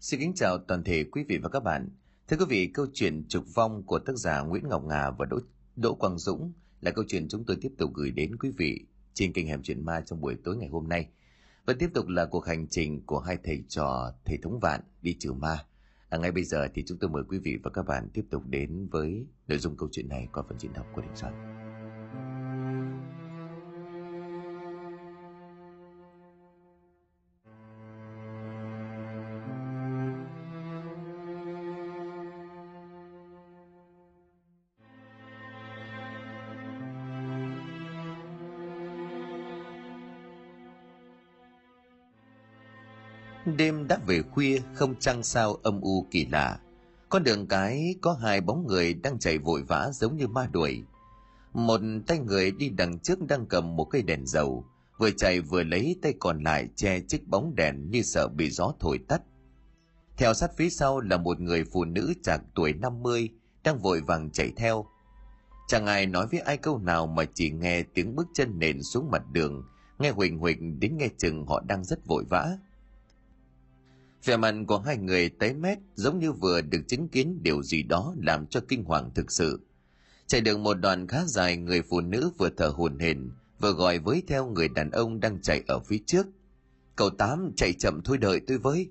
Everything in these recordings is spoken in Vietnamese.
Xin kính chào toàn thể quý vị và các bạn. Thưa quý vị, câu chuyện trục vong của tác giả Nguyễn Ngọc Ngà và Đỗ, Đỗ Quang Dũng là câu chuyện chúng tôi tiếp tục gửi đến quý vị trên kênh Hẻm Chuyện Ma trong buổi tối ngày hôm nay. Và tiếp tục là cuộc hành trình của hai thầy trò thầy thống vạn đi trừ ma. À, ngay bây giờ thì chúng tôi mời quý vị và các bạn tiếp tục đến với nội dung câu chuyện này qua phần diễn đọc của Đình Soạn. Đêm đã về khuya, không trăng sao âm u kỳ lạ. Con đường cái có hai bóng người đang chạy vội vã giống như ma đuổi. Một tay người đi đằng trước đang cầm một cây đèn dầu, vừa chạy vừa lấy tay còn lại che chiếc bóng đèn như sợ bị gió thổi tắt. Theo sát phía sau là một người phụ nữ chạc tuổi 50 đang vội vàng chạy theo. Chẳng ai nói với ai câu nào mà chỉ nghe tiếng bước chân nền xuống mặt đường, nghe huỳnh huỳnh đến nghe chừng họ đang rất vội vã. Vẻ mặt của hai người tái mét giống như vừa được chứng kiến điều gì đó làm cho kinh hoàng thực sự. Chạy được một đoạn khá dài người phụ nữ vừa thở hồn hển vừa gọi với theo người đàn ông đang chạy ở phía trước. Cậu Tám chạy chậm thôi đợi tôi với.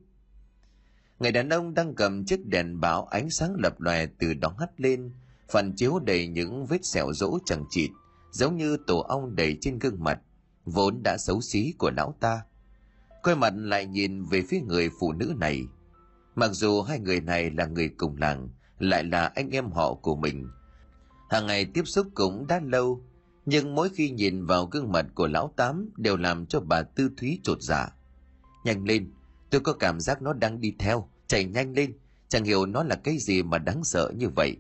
Người đàn ông đang cầm chiếc đèn báo ánh sáng lập lòe từ đó hắt lên, phản chiếu đầy những vết sẹo rỗ chẳng chịt, giống như tổ ong đầy trên gương mặt, vốn đã xấu xí của lão ta quay mặt lại nhìn về phía người phụ nữ này. Mặc dù hai người này là người cùng làng, lại là anh em họ của mình. Hàng ngày tiếp xúc cũng đã lâu, nhưng mỗi khi nhìn vào gương mặt của lão tám đều làm cho bà tư thúy trột dạ. Nhanh lên, tôi có cảm giác nó đang đi theo, chạy nhanh lên, chẳng hiểu nó là cái gì mà đáng sợ như vậy.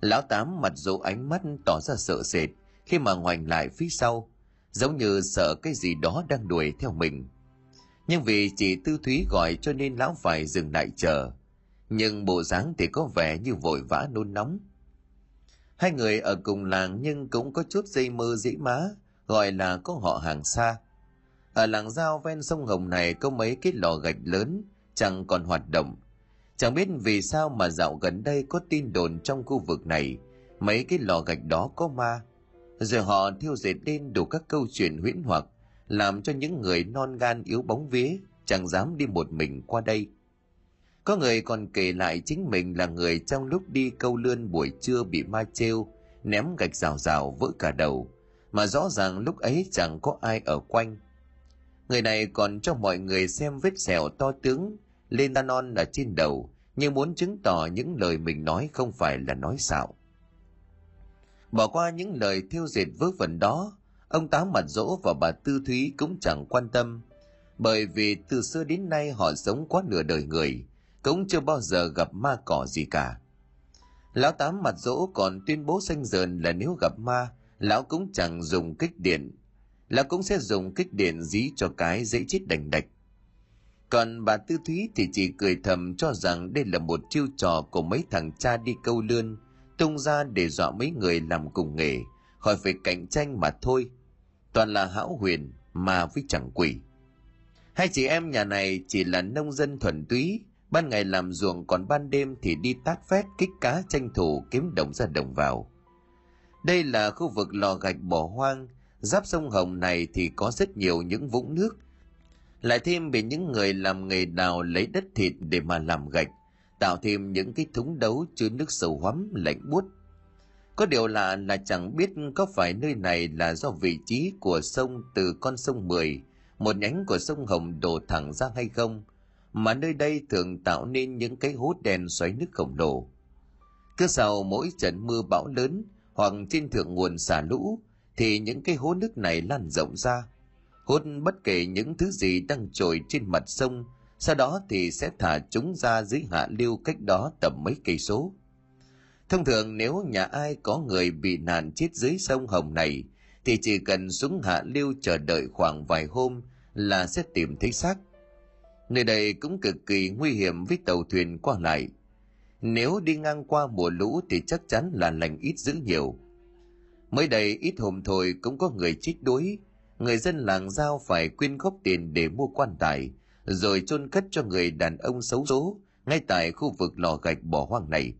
Lão tám mặt dù ánh mắt tỏ ra sợ sệt khi mà ngoảnh lại phía sau giống như sợ cái gì đó đang đuổi theo mình. Nhưng vì chị tư thúy gọi cho nên lão phải dừng lại chờ. Nhưng bộ dáng thì có vẻ như vội vã nôn nóng. Hai người ở cùng làng nhưng cũng có chút dây mơ dĩ má, gọi là có họ hàng xa. Ở làng giao ven sông hồng này có mấy cái lò gạch lớn, chẳng còn hoạt động. Chẳng biết vì sao mà dạo gần đây có tin đồn trong khu vực này, mấy cái lò gạch đó có ma rồi họ thiêu dệt lên đủ các câu chuyện huyễn hoặc, làm cho những người non gan yếu bóng vía chẳng dám đi một mình qua đây. Có người còn kể lại chính mình là người trong lúc đi câu lươn buổi trưa bị ma trêu, ném gạch rào rào vỡ cả đầu, mà rõ ràng lúc ấy chẳng có ai ở quanh. Người này còn cho mọi người xem vết sẹo to tướng lên ta non ở trên đầu như muốn chứng tỏ những lời mình nói không phải là nói xạo. Bỏ qua những lời thiêu dệt vớ vẩn đó, ông Tám mặt dỗ và bà Tư Thúy cũng chẳng quan tâm, bởi vì từ xưa đến nay họ sống quá nửa đời người, cũng chưa bao giờ gặp ma cỏ gì cả. Lão Tám mặt dỗ còn tuyên bố xanh dờn là nếu gặp ma, lão cũng chẳng dùng kích điện, lão cũng sẽ dùng kích điện dí cho cái dễ chết đành đạch. Còn bà Tư Thúy thì chỉ cười thầm cho rằng đây là một chiêu trò của mấy thằng cha đi câu lươn, tung ra để dọa mấy người làm cùng nghề, khỏi phải cạnh tranh mà thôi. Toàn là hão huyền mà với chẳng quỷ. Hai chị em nhà này chỉ là nông dân thuần túy, ban ngày làm ruộng còn ban đêm thì đi tát phét kích cá, tranh thủ kiếm đồng ra đồng vào. Đây là khu vực lò gạch bỏ hoang, giáp sông hồng này thì có rất nhiều những vũng nước. Lại thêm bị những người làm nghề đào lấy đất thịt để mà làm gạch tạo thêm những cái thúng đấu chứa nước sầu hoắm lạnh buốt có điều lạ là chẳng biết có phải nơi này là do vị trí của sông từ con sông Mười, một nhánh của sông Hồng đổ thẳng ra hay không, mà nơi đây thường tạo nên những cái hố đen xoáy nước khổng lồ. Cứ sau mỗi trận mưa bão lớn hoặc trên thượng nguồn xả lũ, thì những cái hố nước này lan rộng ra, hút bất kể những thứ gì đang trồi trên mặt sông sau đó thì sẽ thả chúng ra dưới hạ lưu cách đó tầm mấy cây số. Thông thường nếu nhà ai có người bị nạn chết dưới sông Hồng này, thì chỉ cần xuống hạ lưu chờ đợi khoảng vài hôm là sẽ tìm thấy xác. Nơi đây cũng cực kỳ nguy hiểm với tàu thuyền qua lại. Nếu đi ngang qua mùa lũ thì chắc chắn là lành ít dữ nhiều. Mới đây ít hôm thôi cũng có người chết đuối, người dân làng giao phải quyên góp tiền để mua quan tài, rồi chôn cất cho người đàn ông xấu số ngay tại khu vực lò gạch bỏ hoang này.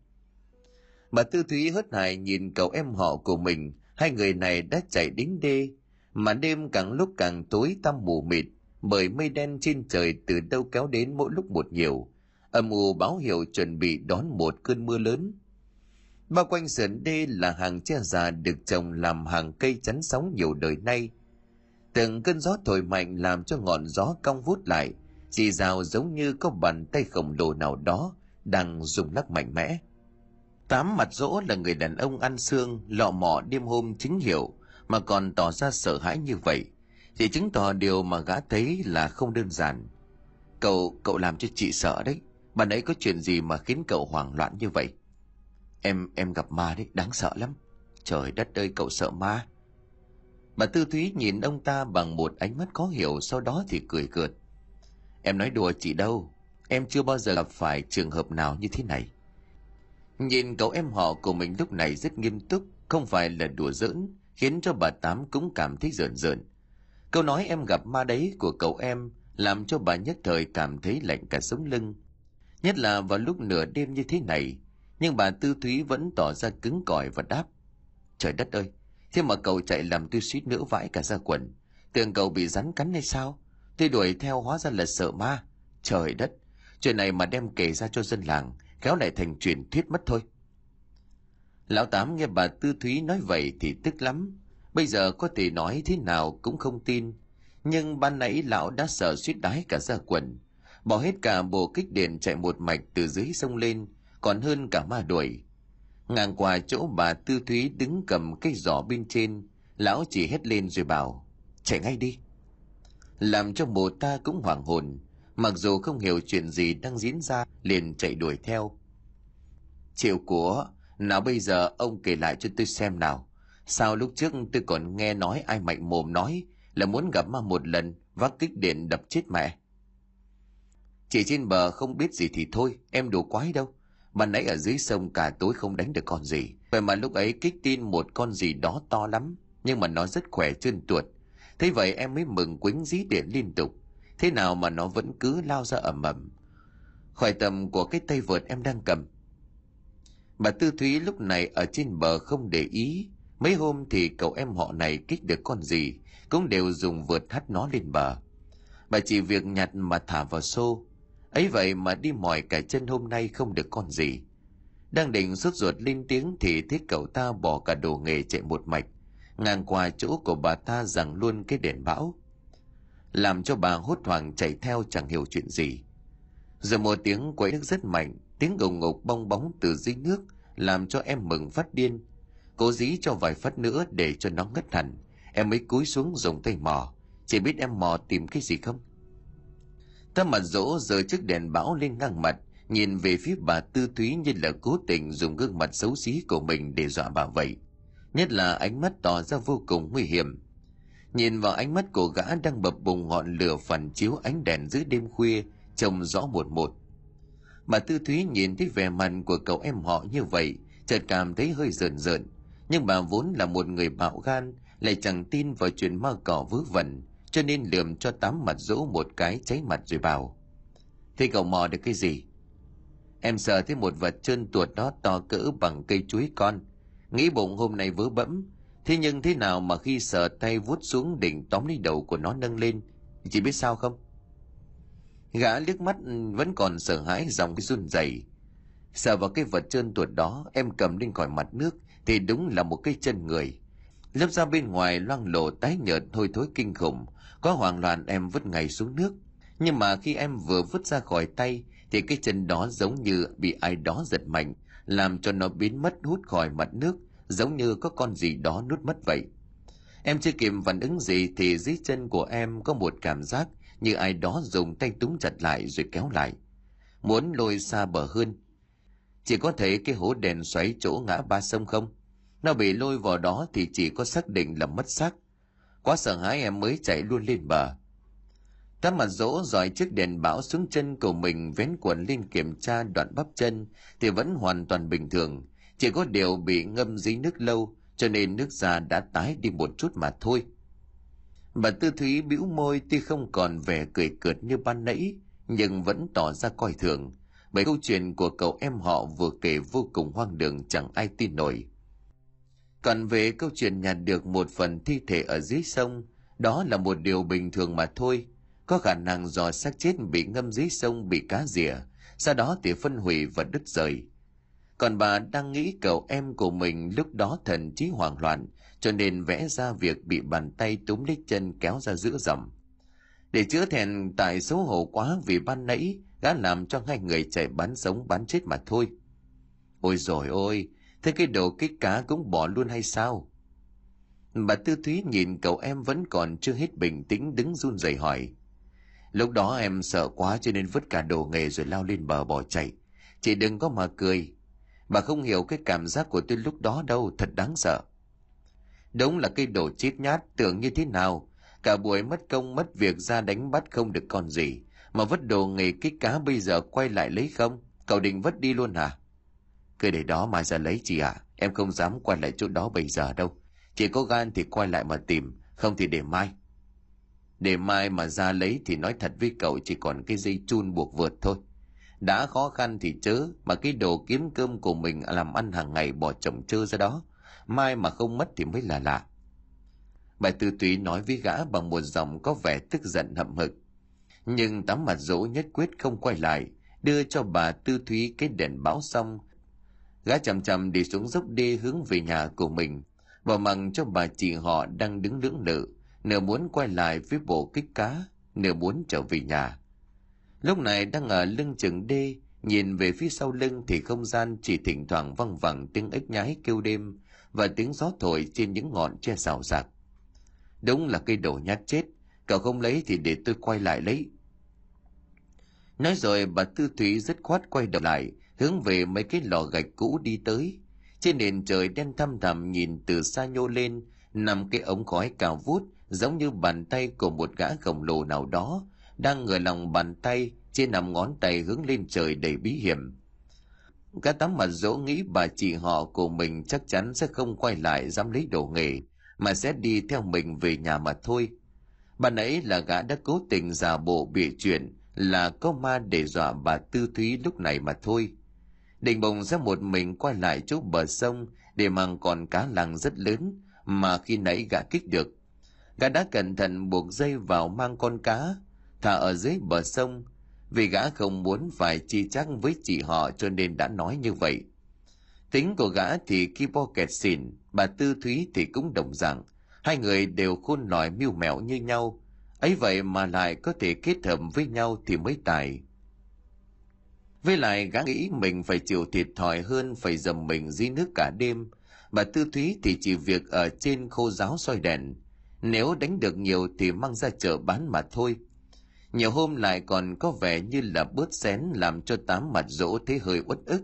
Bà Tư Thúy hớt hải nhìn cậu em họ của mình, hai người này đã chạy đến đê, mà đêm càng lúc càng tối tăm mù mịt, bởi mây đen trên trời từ đâu kéo đến mỗi lúc một nhiều, âm u báo hiệu chuẩn bị đón một cơn mưa lớn. Bao quanh sườn đê là hàng tre già được trồng làm hàng cây chắn sóng nhiều đời nay. Từng cơn gió thổi mạnh làm cho ngọn gió cong vút lại, chỉ rào giống như có bàn tay khổng lồ nào đó đang rung lắc mạnh mẽ. Tám mặt rỗ là người đàn ông ăn xương, lọ mọ đêm hôm chính hiệu, mà còn tỏ ra sợ hãi như vậy, thì chứng tỏ điều mà gã thấy là không đơn giản. Cậu, cậu làm cho chị sợ đấy. Bạn ấy có chuyện gì mà khiến cậu hoảng loạn như vậy? Em, em gặp ma đấy, đáng sợ lắm. Trời đất ơi, cậu sợ ma. Bà Tư Thúy nhìn ông ta bằng một ánh mắt khó hiểu, sau đó thì cười cợt. Em nói đùa chị đâu, em chưa bao giờ gặp phải trường hợp nào như thế này. Nhìn cậu em họ của mình lúc này rất nghiêm túc, không phải là đùa giỡn, khiến cho bà Tám cũng cảm thấy rợn rợn. Câu nói em gặp ma đấy của cậu em làm cho bà nhất thời cảm thấy lạnh cả sống lưng. Nhất là vào lúc nửa đêm như thế này, nhưng bà Tư Thúy vẫn tỏ ra cứng cỏi và đáp. Trời đất ơi, thế mà cậu chạy làm tôi suýt nữa vãi cả ra quần. Tưởng cậu bị rắn cắn hay sao? Tôi đuổi theo hóa ra là sợ ma. Trời đất, chuyện này mà đem kể ra cho dân làng, kéo lại thành truyền thuyết mất thôi. Lão Tám nghe bà Tư Thúy nói vậy thì tức lắm. Bây giờ có thể nói thế nào cũng không tin. Nhưng ban nãy lão đã sợ suýt đái cả ra quần. Bỏ hết cả bộ kích điện chạy một mạch từ dưới sông lên, còn hơn cả ma đuổi. Ngang qua chỗ bà Tư Thúy đứng cầm cây giỏ bên trên, lão chỉ hét lên rồi bảo, chạy ngay đi. Làm cho bồ ta cũng hoảng hồn, mặc dù không hiểu chuyện gì đang diễn ra, liền chạy đuổi theo. Chịu của, nào bây giờ ông kể lại cho tôi xem nào. Sao lúc trước tôi còn nghe nói ai mạnh mồm nói là muốn gặp ma một lần vác kích điện đập chết mẹ. Chỉ trên bờ không biết gì thì thôi, em đồ quái đâu. Ban nãy ở dưới sông cả tối không đánh được con gì. Vậy mà lúc ấy kích tin một con gì đó to lắm, nhưng mà nó rất khỏe trơn tuột. Thế vậy em mới mừng quính dí điện liên tục. Thế nào mà nó vẫn cứ lao ra ẩm ẩm. Khỏi tầm của cái tay vợt em đang cầm. Bà Tư Thúy lúc này ở trên bờ không để ý. Mấy hôm thì cậu em họ này kích được con gì, cũng đều dùng vượt hắt nó lên bờ. Bà chỉ việc nhặt mà thả vào xô, ấy vậy mà đi mỏi cả chân hôm nay không được con gì đang định sốt ruột lên tiếng thì thấy cậu ta bỏ cả đồ nghề chạy một mạch ngang qua chỗ của bà ta rằng luôn cái đèn bão. Làm cho bà hốt hoảng chạy theo chẳng hiểu chuyện gì. Giờ một tiếng quấy nước rất mạnh, tiếng gồng ngục bong bóng từ dưới nước làm cho em mừng phát điên. Cố dí cho vài phát nữa để cho nó ngất hẳn. Em mới cúi xuống dùng tay mò. Chỉ biết em mò tìm cái gì không? Ta mặt dỗ giờ chiếc đèn bão lên ngang mặt, nhìn về phía bà tư thúy như là cố tình dùng gương mặt xấu xí của mình để dọa bà vậy nhất là ánh mắt tỏ ra vô cùng nguy hiểm. Nhìn vào ánh mắt của gã đang bập bùng ngọn lửa phản chiếu ánh đèn giữa đêm khuya, trông rõ một một. Bà tư thúy nhìn thấy vẻ mặt của cậu em họ như vậy, chợt cảm thấy hơi rợn rợn. Nhưng bà vốn là một người bạo gan, lại chẳng tin vào chuyện ma cỏ vớ vẩn, cho nên lườm cho tám mặt dỗ một cái cháy mặt rồi bảo, thế cậu mò được cái gì? Em sợ thấy một vật trơn tuột đó to cỡ bằng cây chuối con nghĩ bụng hôm nay vớ bẫm. Thế nhưng thế nào mà khi sờ tay vuốt xuống đỉnh tóm lấy đầu của nó nâng lên chỉ biết sao không? Gã liếc mắt, vẫn còn sợ hãi dòng cái run rẩy. Sờ vào cái vật trơn tuột đó, em cầm lên khỏi mặt nước, thì đúng là một cái chân người. Lớp da bên ngoài loang lổ tái nhợt thôi thối kinh khủng. Có hoảng loạn em vứt ngay xuống nước. Nhưng mà khi em vừa vứt ra khỏi tay, thì cái chân đó giống như bị ai đó giật mạnh làm cho nó biến mất hút khỏi mặt nước, giống như có con gì đó nuốt mất vậy. Em chưa kịp phản ứng gì thì dưới chân của em có một cảm giác như ai đó dùng tay túng chặt lại rồi kéo lại. Muốn lôi xa bờ hơn. Chỉ có thể cái hố đèn xoáy chỗ ngã ba sông không? Nó bị lôi vào đó thì chỉ có xác định là mất xác. Quá sợ hãi em mới chạy luôn lên bờ ta mặt dỗ dòi chiếc đèn bão xuống chân của mình vén quần lên kiểm tra đoạn bắp chân thì vẫn hoàn toàn bình thường chỉ có điều bị ngâm dưới nước lâu cho nên nước da đã tái đi một chút mà thôi Bà Tư Thúy bĩu môi tuy không còn vẻ cười cợt như ban nãy, nhưng vẫn tỏ ra coi thường, bởi câu chuyện của cậu em họ vừa kể vô cùng hoang đường chẳng ai tin nổi. Còn về câu chuyện nhặt được một phần thi thể ở dưới sông, đó là một điều bình thường mà thôi. Có khả năng do xác chết bị ngâm dưới sông bị cá rỉa, sau đó thì phân hủy và đứt rời. Còn bà đang nghĩ cậu em của mình lúc đó thần trí hoảng loạn, cho nên vẽ ra việc bị bàn tay túm lấy chân kéo ra giữa dòng. Để chữa thẹn tại xấu hổ quá vì ban nãy, gã làm cho hai người chạy bán sống bán chết mà thôi. Ôi rồi ôi, thế cái đồ kích cá cũng bỏ luôn hay sao? Bà Tư Thúy nhìn cậu em vẫn còn chưa hết bình tĩnh đứng run rẩy hỏi. Lúc đó em sợ quá cho nên vứt cả đồ nghề rồi lao lên bờ bỏ chạy. Chị đừng có mà cười. Bà không hiểu cái cảm giác của tôi lúc đó đâu, thật đáng sợ. Đúng là cái đồ chít nhát tưởng như thế nào. Cả buổi mất công mất việc ra đánh bắt không được con gì. Mà vứt đồ nghề kích cá bây giờ quay lại lấy không? Cậu định vứt đi luôn hả? Cứ để đó mà ra lấy chị ạ. À. Em không dám quay lại chỗ đó bây giờ đâu. Chỉ có gan thì quay lại mà tìm, không thì để mai. Để mai mà ra lấy thì nói thật với cậu chỉ còn cái dây chun buộc vượt thôi. Đã khó khăn thì chớ, mà cái đồ kiếm cơm của mình làm ăn hàng ngày bỏ chồng chơ ra đó. Mai mà không mất thì mới là lạ. Bà Tư Túy nói với gã bằng một giọng có vẻ tức giận hậm hực. Nhưng tắm mặt dỗ nhất quyết không quay lại, đưa cho bà Tư Thúy cái đèn báo xong. Gã chậm chậm đi xuống dốc đê hướng về nhà của mình, và mằng cho bà chị họ đang đứng lưỡng lự, nửa muốn quay lại với bộ kích cá, nửa muốn trở về nhà. Lúc này đang ở lưng chừng đê, nhìn về phía sau lưng thì không gian chỉ thỉnh thoảng văng vẳng tiếng ếch nhái kêu đêm và tiếng gió thổi trên những ngọn tre xào xạc. Đúng là cây đổ nhát chết, cậu không lấy thì để tôi quay lại lấy. Nói rồi bà Tư Thủy rất khoát quay đầu lại, hướng về mấy cái lò gạch cũ đi tới. Trên nền trời đen thăm thẳm nhìn từ xa nhô lên, nằm cái ống khói cao vút giống như bàn tay của một gã khổng lồ nào đó, đang ngửa lòng bàn tay trên nằm ngón tay hướng lên trời đầy bí hiểm. Gã tắm mặt dỗ nghĩ bà chị họ của mình chắc chắn sẽ không quay lại dám lấy đồ nghề, mà sẽ đi theo mình về nhà mà thôi. Bà nãy là gã đã cố tình giả bộ bịa chuyện là có ma để dọa bà tư thúy lúc này mà thôi. Định bồng sẽ một mình quay lại chỗ bờ sông để mang còn cá lăng rất lớn mà khi nãy gã kích được gã đã cẩn thận buộc dây vào mang con cá, thả ở dưới bờ sông, vì gã không muốn phải chi chắc với chị họ cho nên đã nói như vậy. Tính của gã thì khi bo kẹt xỉn, bà tư thúy thì cũng đồng dạng. Hai người đều khôn lỏi mưu mẹo như nhau. Ấy vậy mà lại có thể kết hợp với nhau thì mới tài. Với lại gã nghĩ mình phải chịu thiệt thòi hơn, phải dầm mình dưới nước cả đêm. Bà tư thúy thì chỉ việc ở trên khô giáo soi đèn nếu đánh được nhiều thì mang ra chợ bán mà thôi. Nhiều hôm lại còn có vẻ như là bớt xén làm cho tám mặt dỗ thấy hơi uất ức.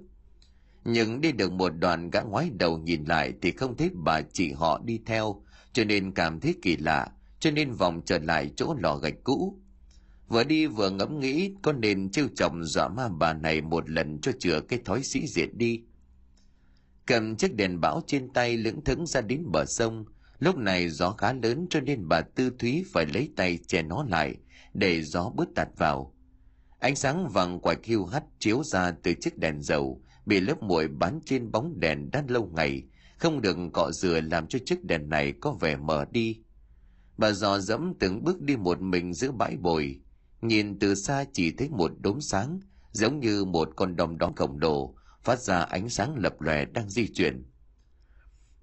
Nhưng đi được một đoạn gã ngoái đầu nhìn lại thì không thấy bà chị họ đi theo, cho nên cảm thấy kỳ lạ, cho nên vòng trở lại chỗ lò gạch cũ. Vừa đi vừa ngẫm nghĩ có nên trêu chồng dọa ma bà này một lần cho chữa cái thói sĩ diệt đi. Cầm chiếc đèn bão trên tay lững thững ra đến bờ sông lúc này gió khá lớn cho nên bà tư thúy phải lấy tay che nó lại, để gió bớt tạt vào. Ánh sáng vàng quạch hiu hắt chiếu ra từ chiếc đèn dầu, bị lớp muội bám trên bóng đèn đã lâu ngày. Không được cọ rửa làm cho chiếc đèn này có vẻ mờ đi. Bà dò dẫm từng bước đi một mình giữa bãi bồi. Nhìn từ xa chỉ thấy một đốm sáng, giống như một con đom đóm khổng lồ, phát ra ánh sáng lập lòe đang di chuyển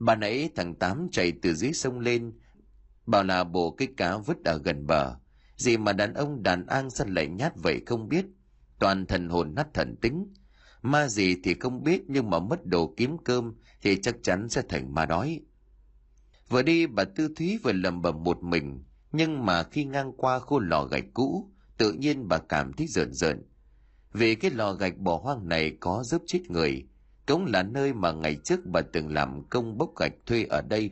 bà nãy thằng tám chạy từ dưới sông lên, bảo là bộ cái cá vứt ở gần bờ. Gì mà đàn ông đàn an săn lại nhát vậy không biết? Toàn thần hồn nát thần tính. Ma gì thì không biết, nhưng mà mất đồ kiếm cơm thì chắc chắn sẽ thành ma đói. Vừa đi, bà tư thúy vừa lầm bầm một mình. Nhưng mà khi ngang qua khu lò gạch cũ, tự nhiên bà cảm thấy rợn rợn. Vì cái lò gạch bỏ hoang này có giúp chết người cũng là nơi mà ngày trước bà từng làm công bốc gạch thuê ở đây.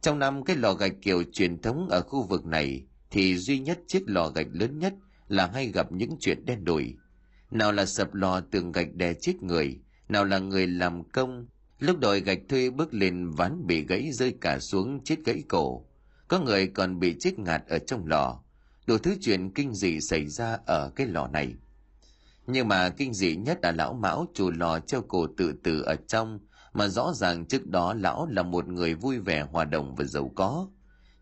Trong năm, cái lò gạch kiểu truyền thống ở khu vực này thì duy nhất chiếc lò gạch lớn nhất là hay gặp những chuyện đen đủi. Nào là sập lò tường gạch đè chết người, nào là người làm công. Lúc đòi gạch thuê bước lên, ván bị gãy rơi cả xuống chết gãy cổ. Có người còn bị chết ngạt ở trong lò. Đủ thứ chuyện kinh dị xảy ra ở cái lò này nhưng mà kinh dị nhất là lão mão chủ lò treo cổ tự tử ở trong, mà rõ ràng trước đó lão là một người vui vẻ hòa đồng và giàu có.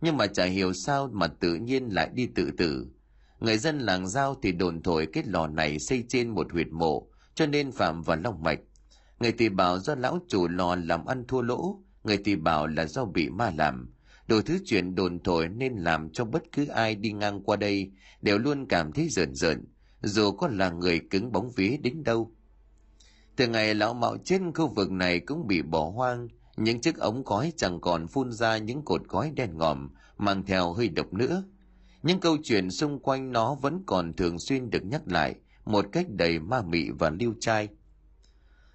Nhưng mà chả hiểu sao mà tự nhiên lại đi tự tử. Người dân làng giao thì đồn thổi cái lò này xây trên một huyệt mộ, cho nên phạm vào long mạch. Người thì bảo do lão chủ lò làm ăn thua lỗ, người thì bảo là do bị ma làm. Đồ thứ chuyện đồn thổi nên làm cho bất cứ ai đi ngang qua đây đều luôn cảm thấy rợn rợn dù có là người cứng bóng vía đến đâu. Từ ngày lão mạo trên, khu vực này cũng bị bỏ hoang. Những chiếc ống khói chẳng còn phun ra những cột khói đen ngòm, mang theo hơi độc nữa. Những câu chuyện xung quanh nó vẫn còn thường xuyên được nhắc lại, một cách đầy ma mị và lưu trai.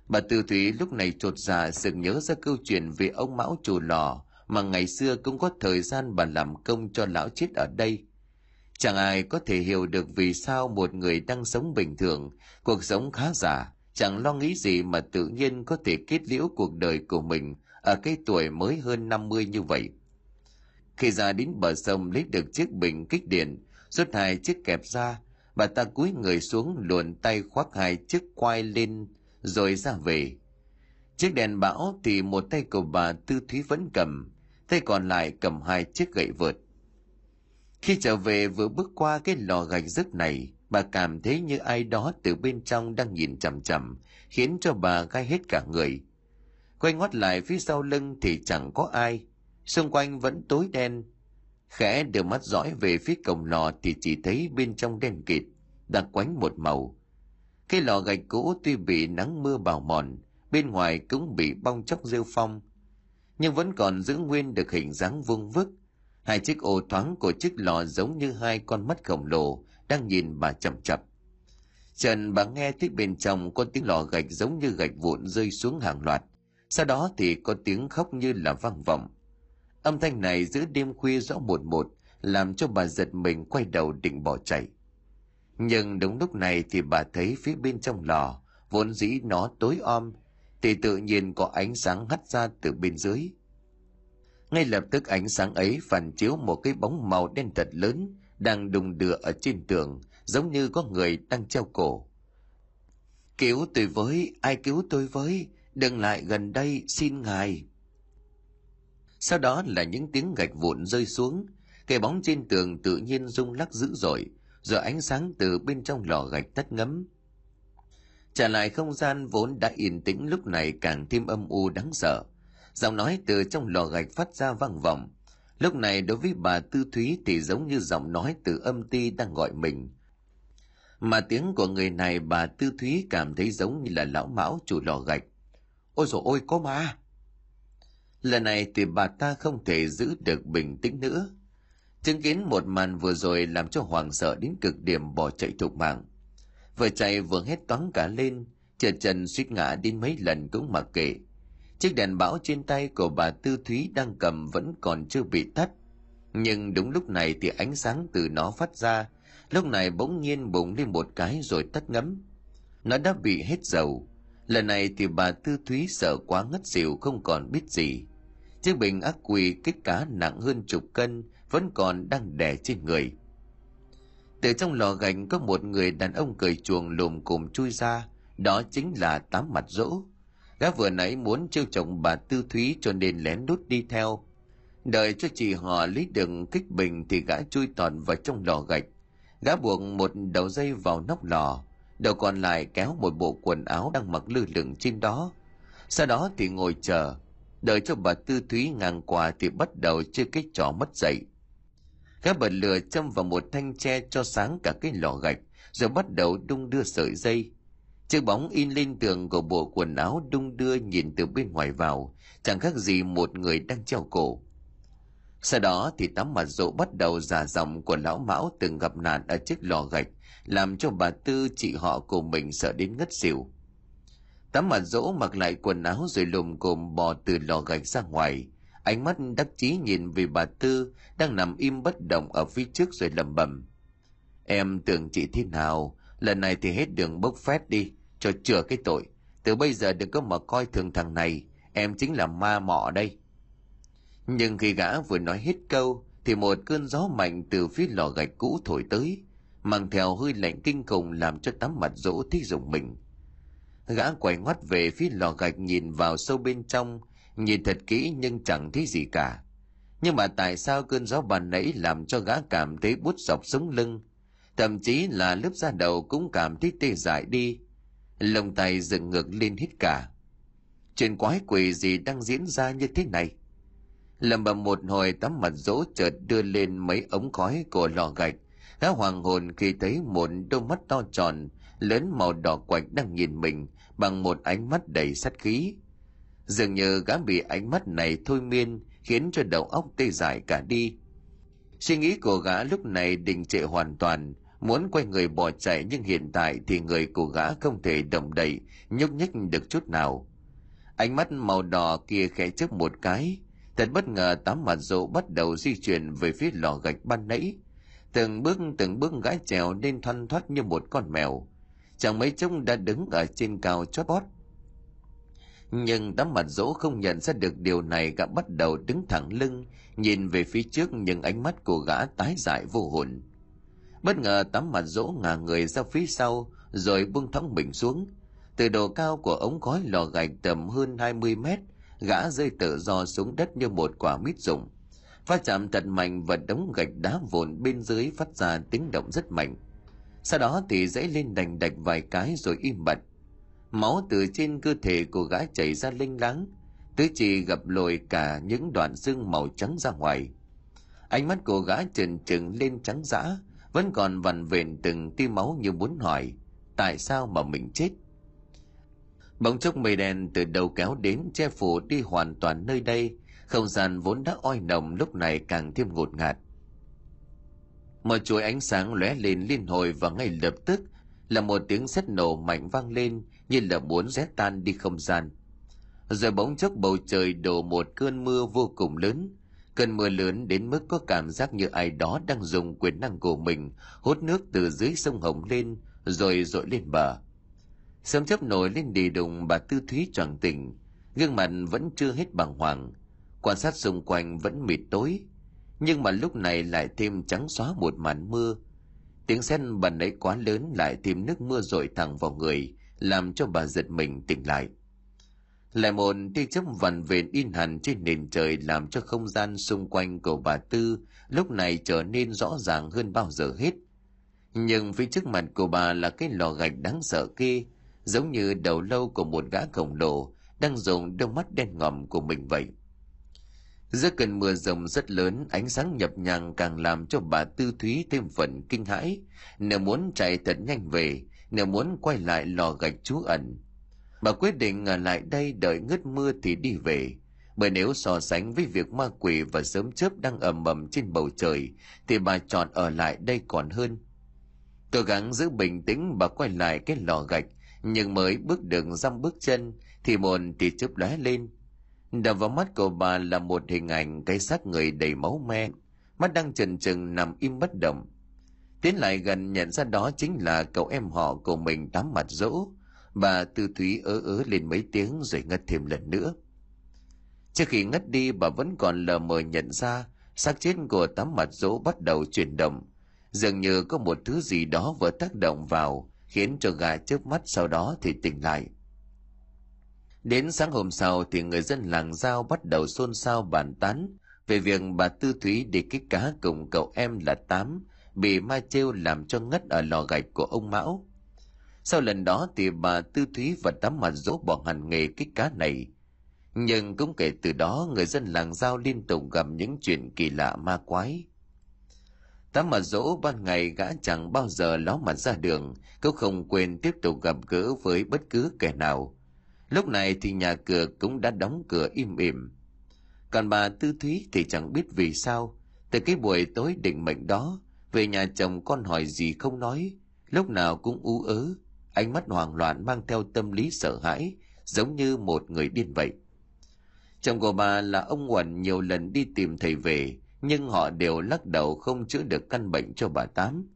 Bà tư thủy lúc này trột dạ sự nhớ ra câu chuyện về ông mão chủ lò, mà ngày xưa cũng có thời gian bà làm công cho lão chết ở đây chẳng ai có thể hiểu được vì sao một người đang sống bình thường cuộc sống khá giả chẳng lo nghĩ gì mà tự nhiên có thể kết liễu cuộc đời của mình ở cái tuổi mới hơn 50 như vậy. Khi ra đến bờ sông lấy được chiếc bình kích điện, rút hai chiếc kẹp ra, bà ta cúi người xuống luồn tay khoác hai chiếc quai lên rồi ra về. Chiếc đèn bão thì một tay của bà Tư Thúy vẫn cầm, tay còn lại cầm hai chiếc gậy vượt. Khi trở về vừa bước qua cái lò gạch rứt này, bà cảm thấy như ai đó từ bên trong đang nhìn chằm chằm, khiến cho bà gai hết cả người. Quay ngoắt lại phía sau lưng thì chẳng có ai, xung quanh vẫn tối đen. Khẽ đưa mắt dõi về phía cổng lò thì chỉ thấy bên trong đen kịt, đặc quánh một màu. Cái lò gạch cũ tuy bị nắng mưa bào mòn, bên ngoài cũng bị bong chóc rêu phong, nhưng vẫn còn giữ nguyên được hình dáng vuông vức. Hai chiếc ô thoáng của chiếc lò giống như hai con mắt khổng lồ đang nhìn bà chậm chập. Trần bà nghe thấy bên trong có tiếng lò gạch giống như gạch vụn rơi xuống hàng loạt. Sau đó thì có tiếng khóc như là vang vọng. Âm thanh này giữa đêm khuya rõ một một, làm cho bà giật mình quay đầu định bỏ chạy. Nhưng đúng lúc này thì bà thấy phía bên trong lò, vốn dĩ nó tối om, thì tự nhiên có ánh sáng hắt ra từ bên dưới. Ngay lập tức ánh sáng ấy phản chiếu một cái bóng màu đen thật lớn đang đùng đưa ở trên tường, giống như có người đang treo cổ. Cứu tôi với, ai cứu tôi với, đừng lại gần đây, xin ngài. Sau đó là những tiếng gạch vụn rơi xuống, cái bóng trên tường tự nhiên rung lắc dữ dội, rồi ánh sáng từ bên trong lò gạch tắt ngấm. Trả lại không gian vốn đã yên tĩnh lúc này càng thêm âm u đáng sợ. Giọng nói từ trong lò gạch phát ra vang vọng, Lúc này đối với bà Tư Thúy thì giống như giọng nói từ âm ti đang gọi mình. Mà tiếng của người này bà Tư Thúy cảm thấy giống như là lão mão chủ lò gạch. Ôi dồi ôi có ma! Lần này thì bà ta không thể giữ được bình tĩnh nữa. Chứng kiến một màn vừa rồi làm cho hoàng sợ đến cực điểm bỏ chạy thục mạng. Vừa chạy vừa hét toáng cả lên, chợt trần suýt ngã đến mấy lần cũng mặc kệ. Chiếc đèn bão trên tay của bà Tư Thúy đang cầm vẫn còn chưa bị tắt. Nhưng đúng lúc này thì ánh sáng từ nó phát ra, lúc này bỗng nhiên bùng lên một cái rồi tắt ngấm. Nó đã bị hết dầu. Lần này thì bà Tư Thúy sợ quá ngất xỉu không còn biết gì. Chiếc bình ác quỷ kích cá nặng hơn chục cân vẫn còn đang đè trên người. Từ trong lò gạch có một người đàn ông cười chuồng lùm cùng chui ra, đó chính là tám mặt rỗ. Gã vừa nãy muốn trêu chồng bà Tư Thúy cho nên lén lút đi theo. Đợi cho chị họ lấy đựng kích bình thì gã chui toàn vào trong lò gạch. Gã buộc một đầu dây vào nóc lò, đầu còn lại kéo một bộ quần áo đang mặc lư lửng trên đó. Sau đó thì ngồi chờ, đợi cho bà Tư Thúy ngang qua thì bắt đầu chơi cái trò mất dậy. Gã bật lửa châm vào một thanh tre cho sáng cả cái lò gạch, rồi bắt đầu đung đưa sợi dây. Chiếc bóng in lên tường của bộ quần áo đung đưa nhìn từ bên ngoài vào, chẳng khác gì một người đang treo cổ. Sau đó thì tấm mặt rỗ bắt đầu giả giọng của lão mão từng gặp nạn ở chiếc lò gạch, làm cho bà Tư chị họ của mình sợ đến ngất xỉu. Tấm mặt rỗ mặc lại quần áo rồi lùm cồm bò từ lò gạch ra ngoài, ánh mắt đắc chí nhìn về bà Tư đang nằm im bất động ở phía trước rồi lẩm bẩm. Em tưởng chị thế nào, lần này thì hết đường bốc phét đi, cho chừa cái tội. Từ bây giờ đừng có mà coi thường thằng này. Em chính là ma mọ đây. Nhưng khi gã vừa nói hết câu, thì một cơn gió mạnh từ phía lò gạch cũ thổi tới, mang theo hơi lạnh kinh khủng làm cho tấm mặt dỗ thích rùng mình. Gã quay ngoắt về phía lò gạch nhìn vào sâu bên trong, nhìn thật kỹ nhưng chẳng thấy gì cả. Nhưng mà tại sao cơn gió bàn nãy làm cho gã cảm thấy bút dọc sống lưng? Thậm chí là lớp da đầu cũng cảm thấy tê dại đi lông tay dựng ngược lên hít cả. Chuyện quái quỷ gì đang diễn ra như thế này? Lầm bầm một hồi tấm mặt dỗ chợt đưa lên mấy ống khói của lò gạch. Gã hoàng hồn khi thấy một đôi mắt to tròn, lớn màu đỏ quạch đang nhìn mình bằng một ánh mắt đầy sát khí. Dường như gã bị ánh mắt này thôi miên khiến cho đầu óc tê dại cả đi. Suy nghĩ của gã lúc này đình trệ hoàn toàn muốn quay người bỏ chạy nhưng hiện tại thì người của gã không thể động đậy, nhúc nhích được chút nào. Ánh mắt màu đỏ kia khẽ chớp một cái. Thật bất ngờ tám mặt rộ bắt đầu di chuyển về phía lò gạch ban nãy. Từng bước từng bước gã trèo nên thoăn thoắt như một con mèo. Chẳng mấy chốc đã đứng ở trên cao chót bót nhưng đám mặt dỗ không nhận ra được điều này, gã bắt đầu đứng thẳng lưng, nhìn về phía trước nhưng ánh mắt của gã tái dại vô hồn bất ngờ tấm mặt dỗ ngả người ra phía sau, rồi buông thõng mình xuống. Từ độ cao của ống khói lò gạch tầm hơn 20 mét, gã rơi tự do xuống đất như một quả mít rụng. Va chạm thật mạnh và đống gạch đá vồn bên dưới phát ra tiếng động rất mạnh. Sau đó thì dãy lên đành đạch vài cái rồi im bặt. Máu từ trên cơ thể của gã chảy ra linh láng, tứ chi gặp lồi cả những đoạn xương màu trắng ra ngoài. Ánh mắt của gã trừng trừng lên trắng dã vẫn còn vằn vện từng tia máu như muốn hỏi, tại sao mà mình chết? Bóng chốc mây đen từ đầu kéo đến che phủ đi hoàn toàn nơi đây. Không gian vốn đã oi nồng lúc này càng thêm ngột ngạt. Một chuỗi ánh sáng lóe lên liên hồi và ngay lập tức, là một tiếng sét nổ mạnh vang lên như là muốn rét tan đi không gian. Rồi bỗng chốc bầu trời đổ một cơn mưa vô cùng lớn cơn mưa lớn đến mức có cảm giác như ai đó đang dùng quyền năng của mình, hút nước từ dưới sông hồng lên, rồi dội lên bờ. Sớm chớp nổi lên đi đùng bà tư thúy choàng tỉnh, gương mặt vẫn chưa hết bàng hoàng, quan sát xung quanh vẫn mịt tối. Nhưng mà lúc này lại thêm trắng xóa một màn mưa. Tiếng sét bần ấy quá lớn lại thêm nước mưa rội thẳng vào người, làm cho bà giật mình tỉnh lại lại một tia chớp vằn vện in hẳn trên nền trời làm cho không gian xung quanh của bà tư lúc này trở nên rõ ràng hơn bao giờ hết. Nhưng phía trước mặt của bà là cái lò gạch đáng sợ kia, giống như đầu lâu của một gã khổng lồ đang dùng đôi mắt đen ngòm của mình vậy. Giữa cơn mưa rồng rất lớn, ánh sáng nhập nhằng càng làm cho bà tư thúy thêm phần kinh hãi. Nếu muốn chạy thật nhanh về, nếu muốn quay lại lò gạch trú ẩn bà quyết định ở lại đây đợi ngớt mưa thì đi về. Bởi nếu so sánh với việc ma quỷ và sớm chớp đang ầm ầm trên bầu trời, thì bà chọn ở lại đây còn hơn. Cố gắng giữ bình tĩnh, bà quay lại cái lò gạch, nhưng mới bước được dăm bước chân, thì mồn thì chớp lóe lên. Đập vào mắt của bà là một hình ảnh cái xác người đầy máu me, mắt đang trần trừng nằm im bất động. Tiến lại gần nhận ra đó chính là cậu em họ của mình tám mặt dỗ bà tư thúy ớ ớ lên mấy tiếng rồi ngất thêm lần nữa. Trước khi ngất đi, bà vẫn còn lờ mờ nhận ra xác chết của tám mặt dỗ bắt đầu chuyển động. Dường như có một thứ gì đó vừa tác động vào, khiến cho gà chớp mắt sau đó thì tỉnh lại. Đến sáng hôm sau thì người dân làng giao bắt đầu xôn xao bàn tán về việc bà tư thúy đi kích cá cùng cậu em là tám bị ma trêu làm cho ngất ở lò gạch của ông mão sau lần đó thì bà tư thúy và tám mặt dỗ bỏ hẳn nghề kích cá này. Nhưng cũng kể từ đó, người dân làng giao liên tục gặp những chuyện kỳ lạ ma quái. Tám mặt dỗ ban ngày gã chẳng bao giờ ló mặt ra đường, cũng không quên tiếp tục gặp gỡ với bất cứ kẻ nào. Lúc này thì nhà cửa cũng đã đóng cửa im ỉm. Còn bà tư thúy thì chẳng biết vì sao, từ cái buổi tối định mệnh đó, về nhà chồng con hỏi gì không nói, lúc nào cũng ú ớ ánh mắt hoảng loạn mang theo tâm lý sợ hãi, giống như một người điên vậy. Chồng của bà là ông uẩn nhiều lần đi tìm thầy về, nhưng họ đều lắc đầu không chữa được căn bệnh cho bà tám.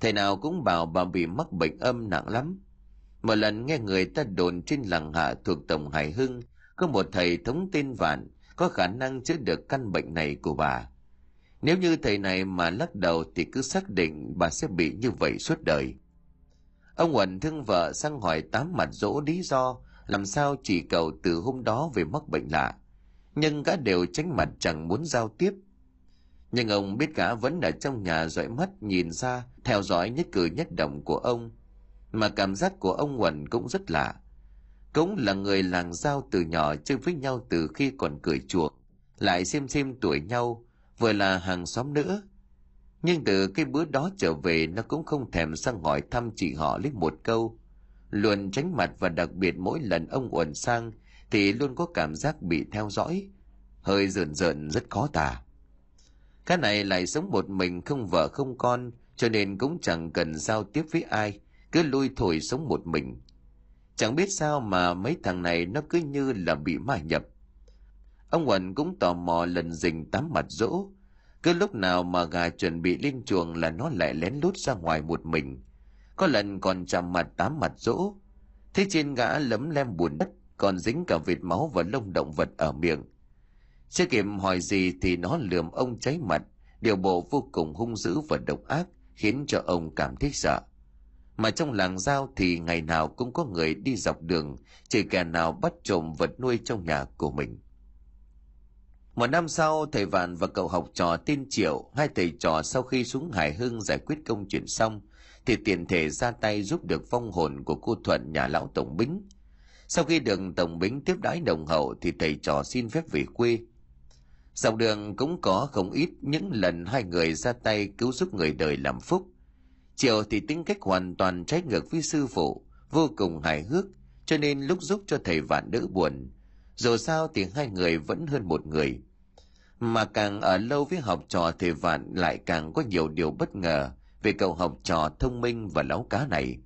Thầy nào cũng bảo bà bị mắc bệnh âm nặng lắm. Một lần nghe người ta đồn trên làng hạ thuộc tổng hải hưng, có một thầy thống tên vạn, có khả năng chữa được căn bệnh này của bà. Nếu như thầy này mà lắc đầu thì cứ xác định bà sẽ bị như vậy suốt đời. Ông Uẩn thương vợ sang hỏi tám mặt dỗ lý do làm sao chỉ cầu từ hôm đó về mắc bệnh lạ. Nhưng gã đều tránh mặt chẳng muốn giao tiếp. Nhưng ông biết gã vẫn ở trong nhà dõi mắt nhìn ra, theo dõi nhất cử nhất động của ông. Mà cảm giác của ông Uẩn cũng rất lạ. Cũng là người làng giao từ nhỏ chơi với nhau từ khi còn cười chuộc, lại xem xem tuổi nhau, vừa là hàng xóm nữa. Nhưng từ cái bữa đó trở về nó cũng không thèm sang hỏi thăm chị họ lấy một câu. Luôn tránh mặt và đặc biệt mỗi lần ông uẩn sang thì luôn có cảm giác bị theo dõi. Hơi rợn rợn rất khó tả. Cái này lại sống một mình không vợ không con cho nên cũng chẳng cần giao tiếp với ai, cứ lui thổi sống một mình. Chẳng biết sao mà mấy thằng này nó cứ như là bị ma nhập. Ông Uẩn cũng tò mò lần rình tắm mặt dỗ. Cứ lúc nào mà gà chuẩn bị lên chuồng là nó lại lén lút ra ngoài một mình. Có lần còn chạm mặt tám mặt dỗ. Thế trên gã lấm lem buồn đất, còn dính cả vệt máu và lông động vật ở miệng. Chưa kịp hỏi gì thì nó lườm ông cháy mặt, điều bộ vô cùng hung dữ và độc ác, khiến cho ông cảm thấy sợ. Mà trong làng giao thì ngày nào cũng có người đi dọc đường, chỉ kẻ nào bắt trộm vật nuôi trong nhà của mình. Một năm sau, thầy Vạn và cậu học trò tên Triệu, hai thầy trò sau khi xuống Hải Hưng giải quyết công chuyện xong, thì tiền thể ra tay giúp được phong hồn của cô Thuận nhà lão Tổng Bính. Sau khi được Tổng Bính tiếp đái đồng hậu thì thầy trò xin phép về quê. Dọc đường cũng có không ít những lần hai người ra tay cứu giúp người đời làm phúc. Triệu thì tính cách hoàn toàn trái ngược với sư phụ, vô cùng hài hước, cho nên lúc giúp cho thầy Vạn đỡ buồn. Dù sao thì hai người vẫn hơn một người. Mà càng ở lâu với học trò thầy Vạn lại càng có nhiều điều bất ngờ về cậu học trò thông minh và láo cá này.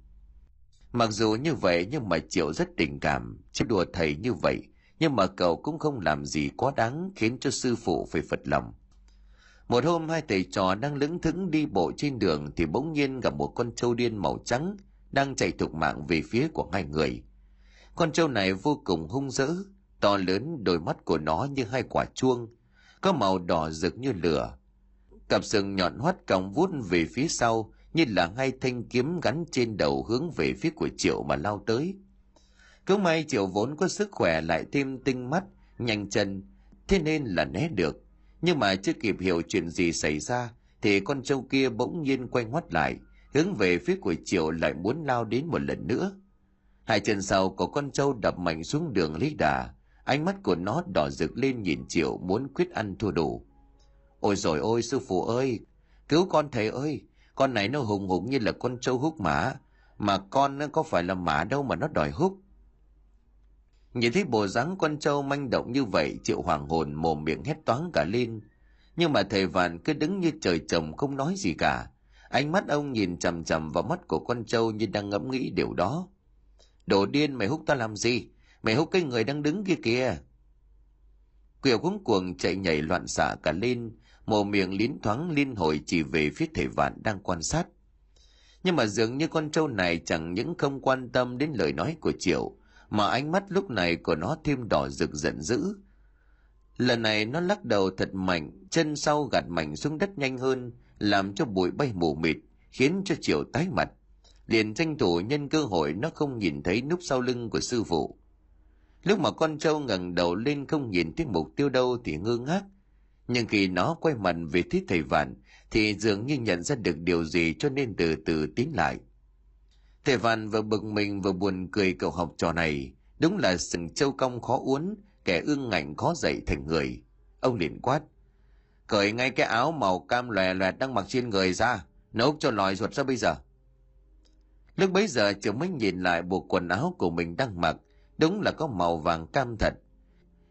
Mặc dù như vậy nhưng mà Triệu rất tình cảm, chứ đùa thầy như vậy, nhưng mà cậu cũng không làm gì quá đáng khiến cho sư phụ phải phật lòng. Một hôm hai thầy trò đang lững thững đi bộ trên đường thì bỗng nhiên gặp một con trâu điên màu trắng đang chạy thục mạng về phía của hai người. Con trâu này vô cùng hung dữ, to lớn đôi mắt của nó như hai quả chuông, có màu đỏ rực như lửa. Cặp sừng nhọn hoắt còng vút về phía sau như là hai thanh kiếm gắn trên đầu hướng về phía của Triệu mà lao tới. Cứ may Triệu vốn có sức khỏe lại thêm tinh mắt, nhanh chân, thế nên là né được. Nhưng mà chưa kịp hiểu chuyện gì xảy ra, thì con trâu kia bỗng nhiên quay ngoắt lại, hướng về phía của Triệu lại muốn lao đến một lần nữa. Hai chân sau của con trâu đập mạnh xuống đường lý đà, ánh mắt của nó đỏ rực lên nhìn Triệu muốn quyết ăn thua đủ. Ôi rồi ôi sư phụ ơi, cứu con thầy ơi, con này nó hùng hùng như là con trâu hút mã, mà con nó có phải là mã đâu mà nó đòi hút. Nhìn thấy bộ dáng con trâu manh động như vậy, Triệu hoàng hồn mồm miệng hét toáng cả lên. Nhưng mà thầy Vạn cứ đứng như trời trồng không nói gì cả. Ánh mắt ông nhìn chằm chằm vào mắt của con trâu như đang ngẫm nghĩ điều đó. Đồ điên mày hút ta làm gì? Mày hút cái người đang đứng kia kìa. Kiều cuống cuồng chạy nhảy loạn xạ cả lên, mồm miệng lín thoáng liên hồi chỉ về phía thầy Vạn đang quan sát. Nhưng mà dường như con trâu này chẳng những không quan tâm đến lời nói của Triệu, mà ánh mắt lúc này của nó thêm đỏ rực giận dữ. Lần này nó lắc đầu thật mạnh, chân sau gạt mạnh xuống đất nhanh hơn, làm cho bụi bay mù mịt, khiến cho Triệu tái mặt. Liền tranh thủ nhân cơ hội nó không nhìn thấy núp sau lưng của sư phụ. Lúc mà con trâu ngẩng đầu lên không nhìn thấy mục tiêu đâu thì ngơ ngác. Nhưng khi nó quay mặt về phía thầy Vạn, thì dường như nhận ra được điều gì cho nên từ từ tiến lại. Thầy Vạn vừa bực mình vừa buồn cười cậu học trò này, đúng là sừng châu cong khó uốn, kẻ ương ngạnh khó dậy thành người. Ông liền quát, cởi ngay cái áo màu cam lòe loẹt đang mặc trên người ra, nấu cho lòi ruột ra bây giờ. Lúc bấy giờ chiều mới nhìn lại bộ quần áo của mình đang mặc, đúng là có màu vàng cam thật.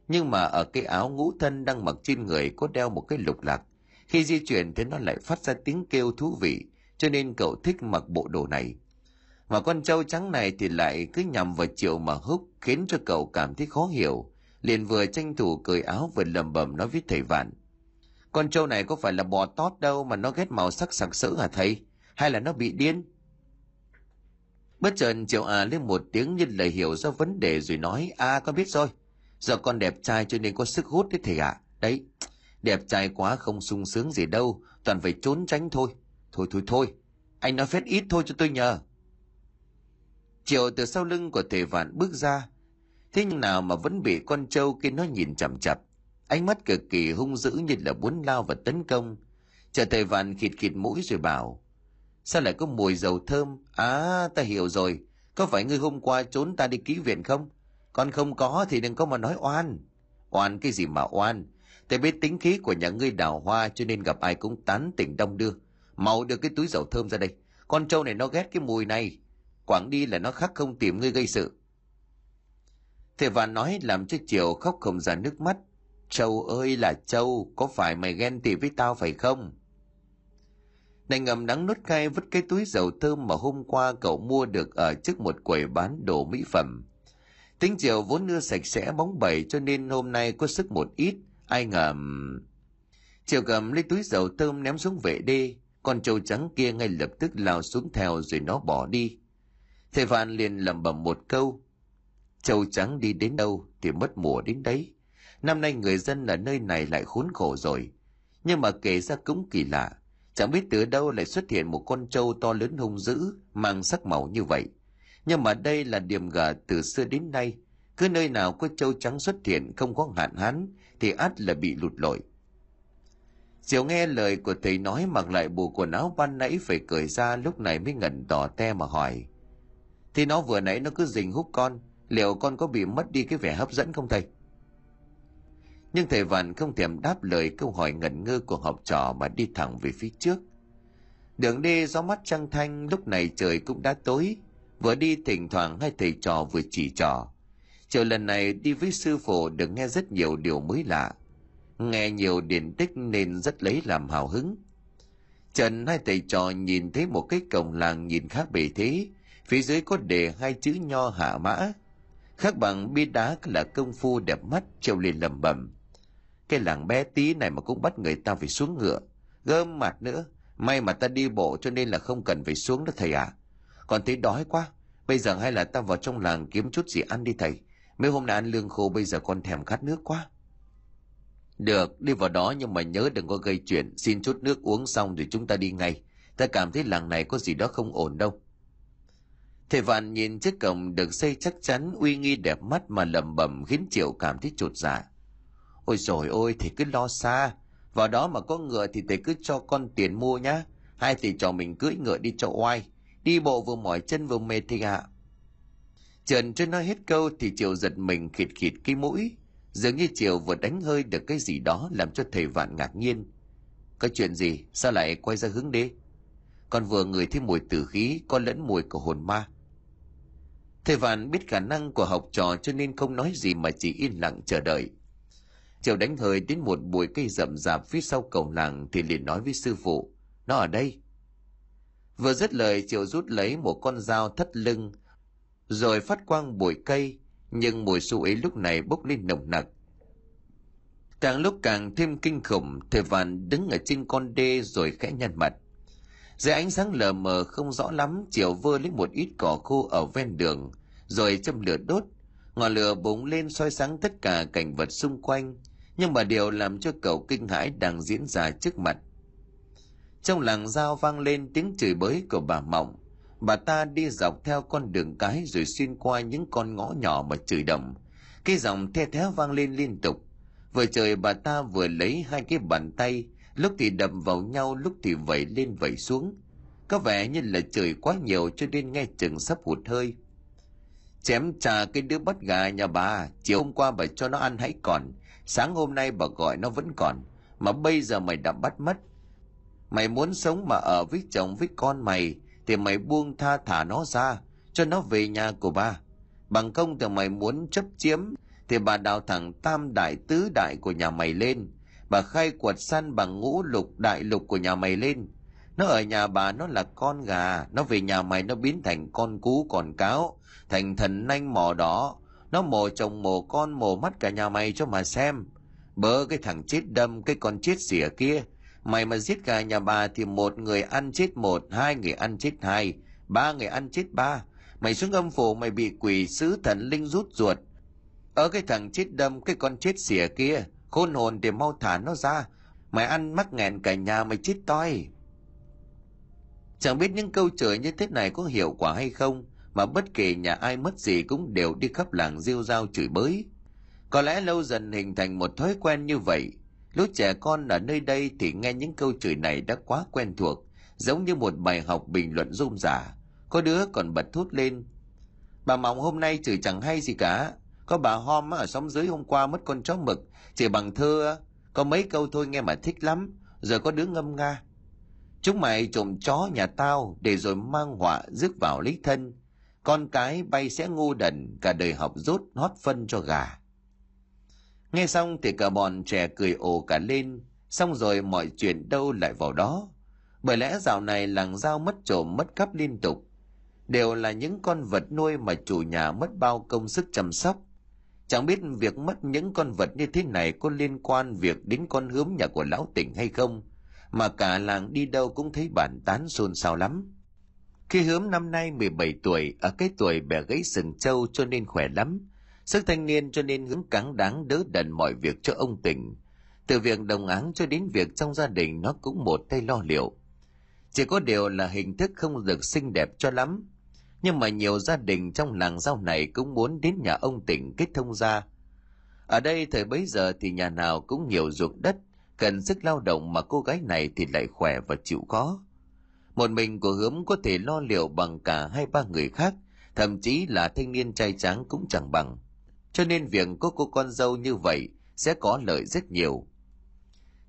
Nhưng mà ở cái áo ngũ thân đang mặc trên người có đeo một cái lục lạc. Khi di chuyển thì nó lại phát ra tiếng kêu thú vị, cho nên cậu thích mặc bộ đồ này. Mà con trâu trắng này thì lại cứ nhằm vào triệu mà húc, khiến cho cậu cảm thấy khó hiểu. Liền vừa tranh thủ cởi áo vừa lầm bầm nói với thầy Vạn. Con trâu này có phải là bò tót đâu mà nó ghét màu sắc sặc sỡ hả thầy? Hay là nó bị điên? Bất chợt Triệu à lên một tiếng như lời hiểu ra vấn đề rồi nói, à con biết rồi, giờ con đẹp trai cho nên có sức hút đấy thầy ạ. À. Đấy, Đẹp trai quá không sung sướng gì đâu, toàn phải trốn tránh thôi. Thôi thôi thôi, anh nói phép ít thôi cho tôi nhờ. Triệu từ sau lưng của thầy vạn bước ra, thế nhưng nào mà vẫn bị con trâu kia nó nhìn chằm chặp. Ánh mắt cực kỳ hung dữ như là muốn lao và tấn công. Chờ thầy vạn khịt khịt mũi rồi bảo, sao lại có mùi dầu thơm? À, ta hiểu rồi, có phải ngươi hôm qua trốn ta đi ký viện không? Còn không có thì đừng có mà nói oan. Oan cái gì mà oan? Ta biết tính khí của nhà ngươi đào hoa cho nên gặp ai cũng tán tỉnh đông đưa. Mau đưa cái túi dầu thơm ra đây. Con trâu này nó ghét cái mùi này. Quảng đi là nó khắc không tìm ngươi gây sự. Thầy và nói làm cho Triều khóc không ra nước mắt. Châu ơi là Châu, có phải mày ghen tị với tao phải không? Này ngầm nắng nốt khai vứt cái túi dầu thơm mà hôm qua cậu mua được ở trước một quầy bán đồ mỹ phẩm. Tính chiều vốn đưa sạch sẽ bóng bẩy cho nên hôm nay có sức một ít, ai ngờ... Chiều cầm lấy túi dầu thơm ném xuống vệ đê, con trâu trắng kia ngay lập tức lao xuống theo rồi nó bỏ đi. Thầy Phan liền lẩm bẩm một câu. Trâu trắng đi đến đâu thì mất mùa đến đấy. Năm nay người dân ở nơi này lại khốn khổ rồi. Nhưng mà kể ra cũng kỳ lạ. Chẳng biết từ đâu lại xuất hiện một con trâu to lớn hung dữ, mang sắc màu như vậy. Nhưng mà đây là điểm gở từ xưa đến nay. Cứ nơi nào có trâu trắng xuất hiện không có hạn hán thì ắt là bị lụt lội. Diệu nghe lời của thầy nói mặc lại bộ quần áo ban nãy phải cởi ra lúc này mới ngẩn đỏ te mà hỏi. Thì nó vừa nãy nó cứ rình hút con, liệu con có bị mất đi cái vẻ hấp dẫn không thầy? Nhưng thầy Vạn không thèm đáp lời câu hỏi ngẩn ngơ của học trò mà đi thẳng về phía trước. Đường đi gió mắt trăng thanh lúc này trời cũng đã tối, vừa đi thỉnh thoảng hai thầy trò vừa chỉ trò. Chiều lần này đi với sư phụ được nghe rất nhiều điều mới lạ, nghe nhiều điển tích nên rất lấy làm hào hứng. Trần hai thầy trò nhìn thấy một cái cổng làng nhìn khác bề thế, phía dưới có đề hai chữ nho hạ mã, khác bằng bi đá là công phu đẹp mắt treo lên lầm bầm cái làng bé tí này mà cũng bắt người ta phải xuống ngựa. Gơm mặt nữa, may mà ta đi bộ cho nên là không cần phải xuống đó thầy à còn thấy đói quá, bây giờ hay là ta vào trong làng kiếm chút gì ăn đi thầy. Mấy hôm nay ăn lương khô, bây giờ con thèm khát nước quá. Được, đi vào đó nhưng mà nhớ đừng có gây chuyện. Xin chút nước uống xong rồi chúng ta đi ngay. Ta cảm thấy làng này có gì đó không ổn đâu. Thầy vạn nhìn chiếc cổng được xây chắc chắn, uy nghi đẹp mắt mà lẩm bẩm khiến triệu cảm thấy chột dạ. Ôi rồi ôi, thì cứ lo xa. Vào đó mà có ngựa thì thầy cứ cho con tiền mua nhá. Hai thầy trò mình cưỡi ngựa đi cho oai. Đi bộ vừa mỏi chân vừa mệt thì ạ. Trần chưa nói hết câu thì Triều giật mình khịt khịt cái mũi. Dường như Triều vừa đánh hơi được cái gì đó làm cho thầy vạn ngạc nhiên. Có chuyện gì? Sao lại quay ra hướng đi Con vừa ngửi thấy mùi tử khí có lẫn mùi của hồn ma. Thầy vạn biết khả năng của học trò cho nên không nói gì mà chỉ yên lặng chờ đợi chiều đánh hơi đến một bụi cây rậm rạp phía sau cổng làng thì liền nói với sư phụ, nó ở đây. Vừa dứt lời Triệu rút lấy một con dao thắt lưng, rồi phát quang bụi cây, nhưng mùi su ấy lúc này bốc lên nồng nặc. Càng lúc càng thêm kinh khủng, thầy vạn đứng ở trên con đê rồi khẽ nhăn mặt. Dưới ánh sáng lờ mờ không rõ lắm, Triệu vơ lấy một ít cỏ khô ở ven đường, rồi châm lửa đốt. Ngọn lửa bùng lên soi sáng tất cả cảnh vật xung quanh, nhưng mà điều làm cho cậu kinh hãi đang diễn ra trước mặt. Trong làng dao vang lên tiếng chửi bới của bà Mộng. Bà ta đi dọc theo con đường cái rồi xuyên qua những con ngõ nhỏ mà chửi đầm. Cái giọng the thé vang lên liên tục. Vừa trời bà ta vừa lấy hai cái bàn tay, lúc thì đập vào nhau, lúc thì vẩy lên vẩy xuống. Có vẻ như là trời quá nhiều cho nên nghe chừng sắp hụt hơi. Chém trà cái đứa bắt gà nhà bà, chiều hôm qua bà cho nó ăn hãy còn, Sáng hôm nay bà gọi nó vẫn còn, mà bây giờ mày đã bắt mất. Mày muốn sống mà ở với chồng với con mày, thì mày buông tha thả nó ra, cho nó về nhà của bà Bằng công thì mày muốn chấp chiếm, thì bà đào thẳng tam đại tứ đại của nhà mày lên. Bà khai quật săn bằng ngũ lục đại lục của nhà mày lên. Nó ở nhà bà nó là con gà, nó về nhà mày nó biến thành con cú còn cáo, thành thần nanh mò đó nó mổ chồng mổ con mổ mắt cả nhà mày cho mà xem. Bớ cái thằng chết đâm cái con chết xỉa kia. Mày mà giết cả nhà bà thì một người ăn chết một, hai người ăn chết hai, ba người ăn chết ba. Mày xuống âm phủ mày bị quỷ sứ thần linh rút ruột. Ở cái thằng chết đâm cái con chết xỉa kia, khôn hồn thì mau thả nó ra, Mày ăn mắc nghẹn cả nhà mày chết toi. Chẳng biết những câu chửi như thế này có hiệu quả hay không, mà bất kể nhà ai mất gì cũng đều đi khắp làng rêu rao chửi bới. Có lẽ lâu dần hình thành một thói quen như vậy. Lúc trẻ con ở nơi đây thì nghe những câu chửi này đã quá quen thuộc, giống như một bài học bình luận rôm rả. Có đứa còn bật thốt lên. Bà mỏng hôm nay chửi chẳng hay gì cả. Có bà Hom ở xóm dưới hôm qua mất con chó mực, chỉ bằng thơ, có mấy câu thôi nghe mà thích lắm, giờ có đứa ngâm nga. Chúng mày trộm chó nhà tao để rồi mang họa rước vào lấy thân. Con cái bay sẽ ngu đần, cả đời học rốt hót phân cho gà. Nghe xong thì cả bọn trẻ cười ồ cả lên, xong rồi mọi chuyện đâu lại vào đó. Bởi lẽ dạo này làng giao mất trộm mất cắp liên tục. Đều là những con vật nuôi mà chủ nhà mất bao công sức chăm sóc. Chẳng biết việc mất những con vật như thế này có liên quan việc đến con hướm nhà của lão tỉnh hay không, mà cả làng đi đâu cũng thấy bản tán xôn xao lắm. Khi hướm năm nay 17 tuổi, ở cái tuổi bẻ gãy sừng trâu cho nên khỏe lắm, Sức thanh niên cho nên hướng cáng đáng đỡ đần mọi việc cho ông tỉnh. Từ việc đồng áng cho đến việc trong gia đình nó cũng một tay lo liệu. Chỉ có điều là hình thức không được xinh đẹp cho lắm. Nhưng mà nhiều gia đình trong làng giao này cũng muốn đến nhà ông tỉnh kết thông gia. Ở đây thời bấy giờ thì nhà nào cũng nhiều ruộng đất, cần sức lao động mà cô gái này thì lại khỏe và chịu khó. Một mình của hướng có thể lo liệu bằng cả hai ba người khác, thậm chí là thanh niên trai tráng cũng chẳng bằng cho nên việc có cô con dâu như vậy sẽ có lợi rất nhiều.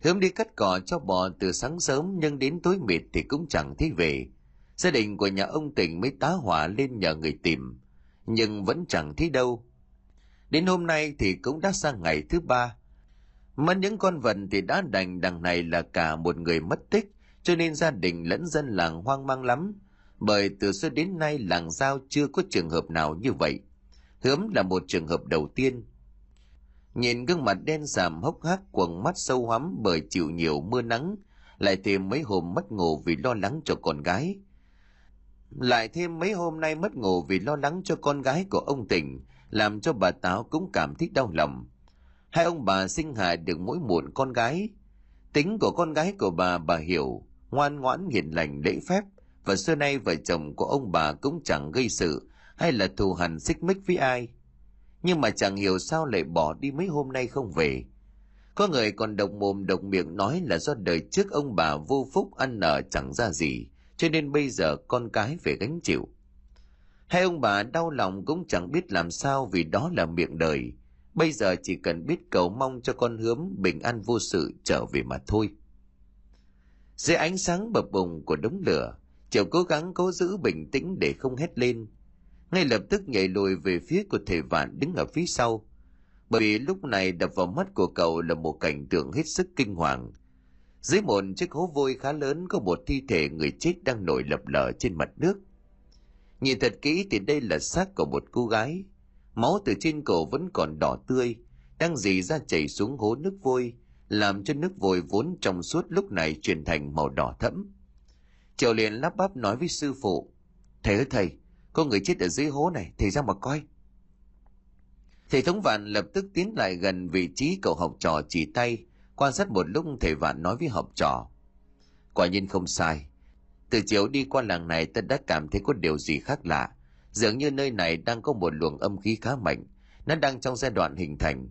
Hướng đi cắt cỏ cho bò từ sáng sớm nhưng đến tối mịt thì cũng chẳng thấy về. Gia đình của nhà ông tỉnh mới tá hỏa lên nhờ người tìm, nhưng vẫn chẳng thấy đâu. Đến hôm nay thì cũng đã sang ngày thứ ba. Mất những con vật thì đã đành đằng này là cả một người mất tích, cho nên gia đình lẫn dân làng hoang mang lắm. Bởi từ xưa đến nay làng giao chưa có trường hợp nào như vậy. Hướm là một trường hợp đầu tiên. Nhìn gương mặt đen sàm hốc hác quầng mắt sâu hoắm bởi chịu nhiều mưa nắng, lại thêm mấy hôm mất ngủ vì lo lắng cho con gái. Lại thêm mấy hôm nay mất ngủ vì lo lắng cho con gái của ông tỉnh, làm cho bà Táo cũng cảm thấy đau lòng. Hai ông bà sinh hại được mỗi muộn con gái. Tính của con gái của bà bà hiểu, ngoan ngoãn hiền lành lễ phép, và xưa nay vợ chồng của ông bà cũng chẳng gây sự hay là thù hằn xích mích với ai. Nhưng mà chẳng hiểu sao lại bỏ đi mấy hôm nay không về. Có người còn độc mồm độc miệng nói là do đời trước ông bà vô phúc ăn nở chẳng ra gì, cho nên bây giờ con cái phải gánh chịu. Hai ông bà đau lòng cũng chẳng biết làm sao vì đó là miệng đời. Bây giờ chỉ cần biết cầu mong cho con hướm bình an vô sự trở về mà thôi. Dưới ánh sáng bập bùng của đống lửa, Triệu cố gắng cố giữ bình tĩnh để không hét lên, ngay lập tức nhảy lùi về phía của thầy vạn đứng ở phía sau. Bởi vì lúc này đập vào mắt của cậu là một cảnh tượng hết sức kinh hoàng. Dưới một chiếc hố vôi khá lớn có một thi thể người chết đang nổi lập lờ trên mặt nước. Nhìn thật kỹ thì đây là xác của một cô gái. Máu từ trên cổ vẫn còn đỏ tươi đang dì ra chảy xuống hố nước vôi làm cho nước vôi vốn trong suốt lúc này chuyển thành màu đỏ thẫm triệu liền lắp bắp nói với sư phụ thầy ơi thầy có người chết ở dưới hố này, thầy ra mà coi. Thầy thống vạn lập tức tiến lại gần vị trí cậu học trò chỉ tay, quan sát một lúc thầy vạn nói với học trò. Quả nhiên không sai. Từ chiều đi qua làng này ta đã cảm thấy có điều gì khác lạ. Dường như nơi này đang có một luồng âm khí khá mạnh. Nó đang trong giai đoạn hình thành.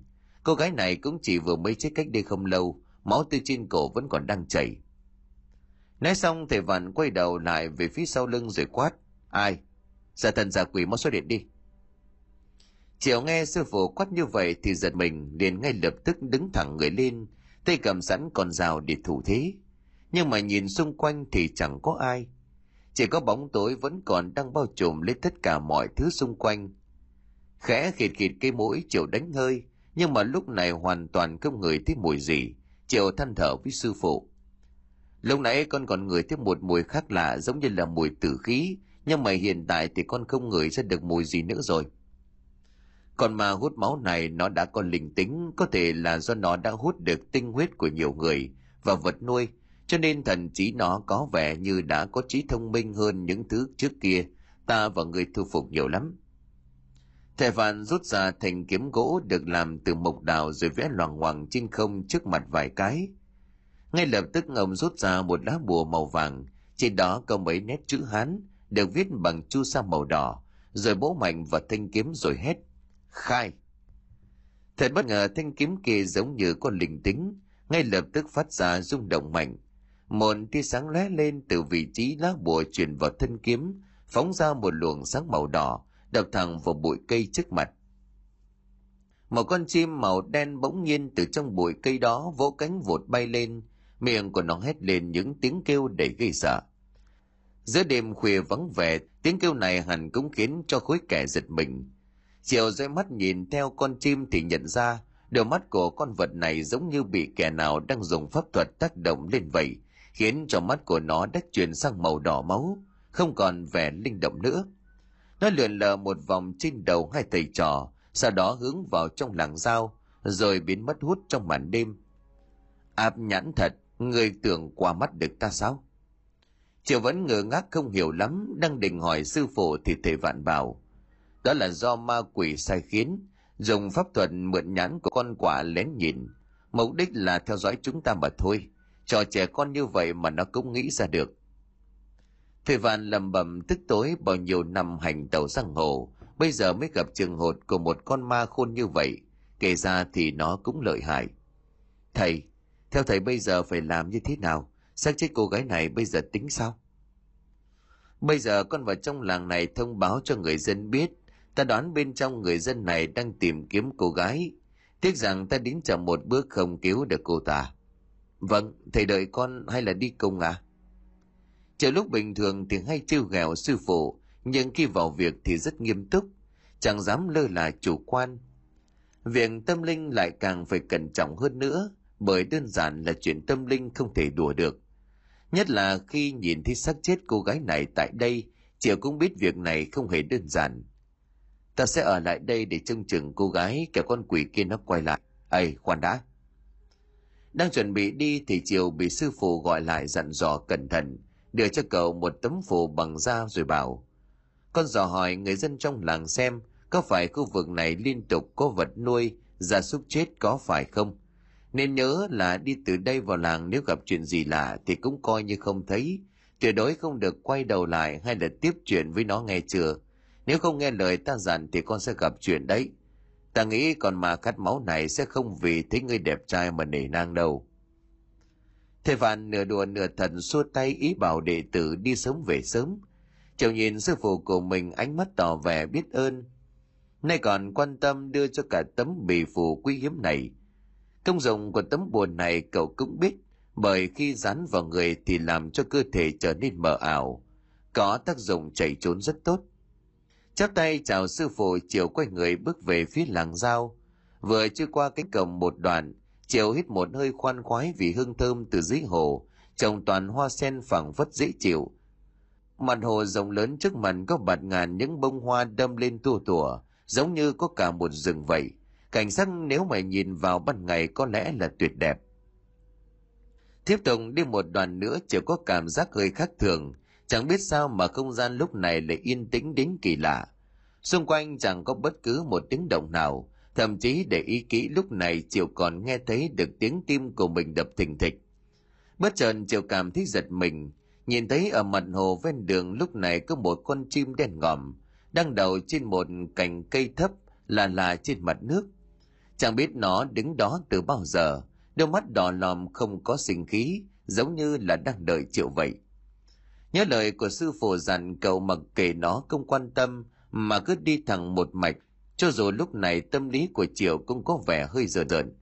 Cô gái này cũng chỉ vừa mới chết cách đây không lâu, máu từ trên cổ vẫn còn đang chảy. Nói xong thầy vạn quay đầu lại về phía sau lưng rồi quát. Ai? giả thần giả quỷ mau xuất hiện đi Triệu nghe sư phụ quát như vậy thì giật mình liền ngay lập tức đứng thẳng người lên, tay cầm sẵn con rào để thủ thế. Nhưng mà nhìn xung quanh thì chẳng có ai. Chỉ có bóng tối vẫn còn đang bao trùm lấy tất cả mọi thứ xung quanh. Khẽ khịt khịt cây mũi Triệu đánh hơi, nhưng mà lúc này hoàn toàn không ngửi thấy mùi gì. Triệu than thở với sư phụ. Lúc nãy con còn ngửi thấy một mùi khác lạ giống như là mùi tử khí, nhưng mà hiện tại thì con không ngửi ra được mùi gì nữa rồi còn mà hút máu này nó đã có linh tính có thể là do nó đã hút được tinh huyết của nhiều người và vật nuôi cho nên thần trí nó có vẻ như đã có trí thông minh hơn những thứ trước kia ta và người thu phục nhiều lắm thẻ vạn rút ra thành kiếm gỗ được làm từ mộc đào rồi vẽ loằng ngoằng trên không trước mặt vài cái. Ngay lập tức ông rút ra một lá bùa màu vàng, trên đó có mấy nét chữ hán được viết bằng chu sa màu đỏ, rồi bố mạnh vào thanh kiếm rồi hét, khai! Thật bất ngờ thanh kiếm kia giống như con linh tính, ngay lập tức phát ra rung động mạnh. Một tia sáng lóe lên từ vị trí lá bùa truyền vào thân kiếm, phóng ra một luồng sáng màu đỏ đập thẳng vào bụi cây trước mặt. Một con chim màu đen bỗng nhiên từ trong bụi cây đó vỗ cánh vụt bay lên. Miệng của nó hét lên những tiếng kêu đầy gây sợ. Giữa đêm khuya vắng vẻ, tiếng kêu này hẳn cũng khiến cho khối kẻ giật mình. Chiều dõi mắt nhìn theo con chim thì nhận ra đôi mắt của con vật này giống như bị kẻ nào đang dùng pháp thuật tác động lên vậy, khiến cho mắt của nó đã chuyển sang màu đỏ máu, không còn vẻ linh động nữa nó lượn lờ một vòng trên đầu hai thầy trò, sau đó hướng vào trong làng giao, rồi biến mất hút trong màn đêm. Áp nhãn thật, người tưởng qua mắt được ta sao? Triệu vẫn ngờ ngác không hiểu lắm, đang định hỏi sư phụ thì thầy vạn bảo. Đó là do ma quỷ sai khiến, dùng pháp thuật mượn nhãn của con quả lén nhìn. Mục đích là theo dõi chúng ta mà thôi. Trò trẻ con như vậy mà nó cũng nghĩ ra được thầy vạn lầm bầm tức tối bao nhiêu năm hành tàu giang hồ, bây giờ mới gặp trường hột của một con ma khôn như vậy, kể ra thì nó cũng lợi hại. Thầy, theo thầy bây giờ phải làm như thế nào? Xác chết cô gái này bây giờ tính sao? Bây giờ con vào trong làng này thông báo cho người dân biết, ta đoán bên trong người dân này đang tìm kiếm cô gái. Tiếc rằng ta đến chậm một bước không cứu được cô ta. Vâng thầy đợi con hay là đi cùng à? Chờ lúc bình thường thì hay trêu ghẹo sư phụ, nhưng khi vào việc thì rất nghiêm túc, chẳng dám lơ là chủ quan. Việc tâm linh lại càng phải cẩn trọng hơn nữa, bởi đơn giản là chuyện tâm linh không thể đùa được. Nhất là khi nhìn thấy xác chết cô gái này tại đây triệu cũng biết việc này không hề đơn giản. Ta sẽ ở lại đây để trông chừng cô gái kẻ con quỷ kia nó quay lại. Ây khoan đã. Đang chuẩn bị đi thì chiều bị sư phụ gọi lại dặn dò cẩn thận đưa cho cậu một tấm phù bằng da rồi bảo, con dò hỏi người dân trong làng xem có phải khu vực này liên tục có vật nuôi gia súc chết có phải không? Nên nhớ là đi từ đây vào làng nếu gặp chuyện gì lạ thì cũng coi như không thấy. Tuyệt đối không được quay đầu lại hay là tiếp chuyện với nó nghe chưa? Nếu không nghe lời ta dặn thì con sẽ gặp chuyện đấy. Ta nghĩ còn mà khát máu này sẽ không vì thấy ngươi đẹp trai mà nể nang đâu thầy phàn nửa đùa nửa thật xua tay ý bảo đệ tử đi sớm về sớm Chồng nhìn sư phụ của mình ánh mắt tỏ vẻ biết ơn. Nay còn quan tâm đưa cho cả tấm bì phù quý hiếm này. Công dụng của tấm buồn này cậu cũng biết, bởi khi dán vào người thì làm cho cơ thể trở nên mờ ảo. Có tác dụng chạy trốn rất tốt. Chắp tay chào sư phụ chiều quay người bước về phía làng giao. Vừa chưa qua cánh cổng một đoạn, chiều hít một hơi khoan khoái vì hương thơm từ dưới hồ, trồng toàn hoa sen phẳng phất dễ chịu, Mặt hồ rộng lớn trước mặt có bạt ngàn những bông hoa đâm lên tua tủa, giống như có cả một rừng vậy. Cảnh sắc nếu mà nhìn vào ban ngày có lẽ là tuyệt đẹp. Tiếp tục đi một đoạn nữa chỉ có cảm giác hơi khác thường, chẳng biết sao mà không gian lúc này lại yên tĩnh đến kỳ lạ. Xung quanh chẳng có bất cứ một tiếng động nào, thậm chí để ý kỹ lúc này Triệu còn nghe thấy được tiếng tim của mình đập thình thịch. Bất chợt Triệu cảm thấy giật mình, Nhìn thấy ở mặt hồ ven đường lúc này có một con chim đen ngòm, đang đậu trên một cành cây thấp là là trên mặt nước. Chẳng biết nó đứng đó từ bao giờ, đôi mắt đỏ lòm không có sinh khí, giống như là đang đợi triệu vậy. Nhớ lời của sư phụ dặn cậu mặc kệ nó không quan tâm, mà cứ đi thẳng một mạch, cho dù lúc này tâm lý của Triệu cũng có vẻ hơi dở dợn.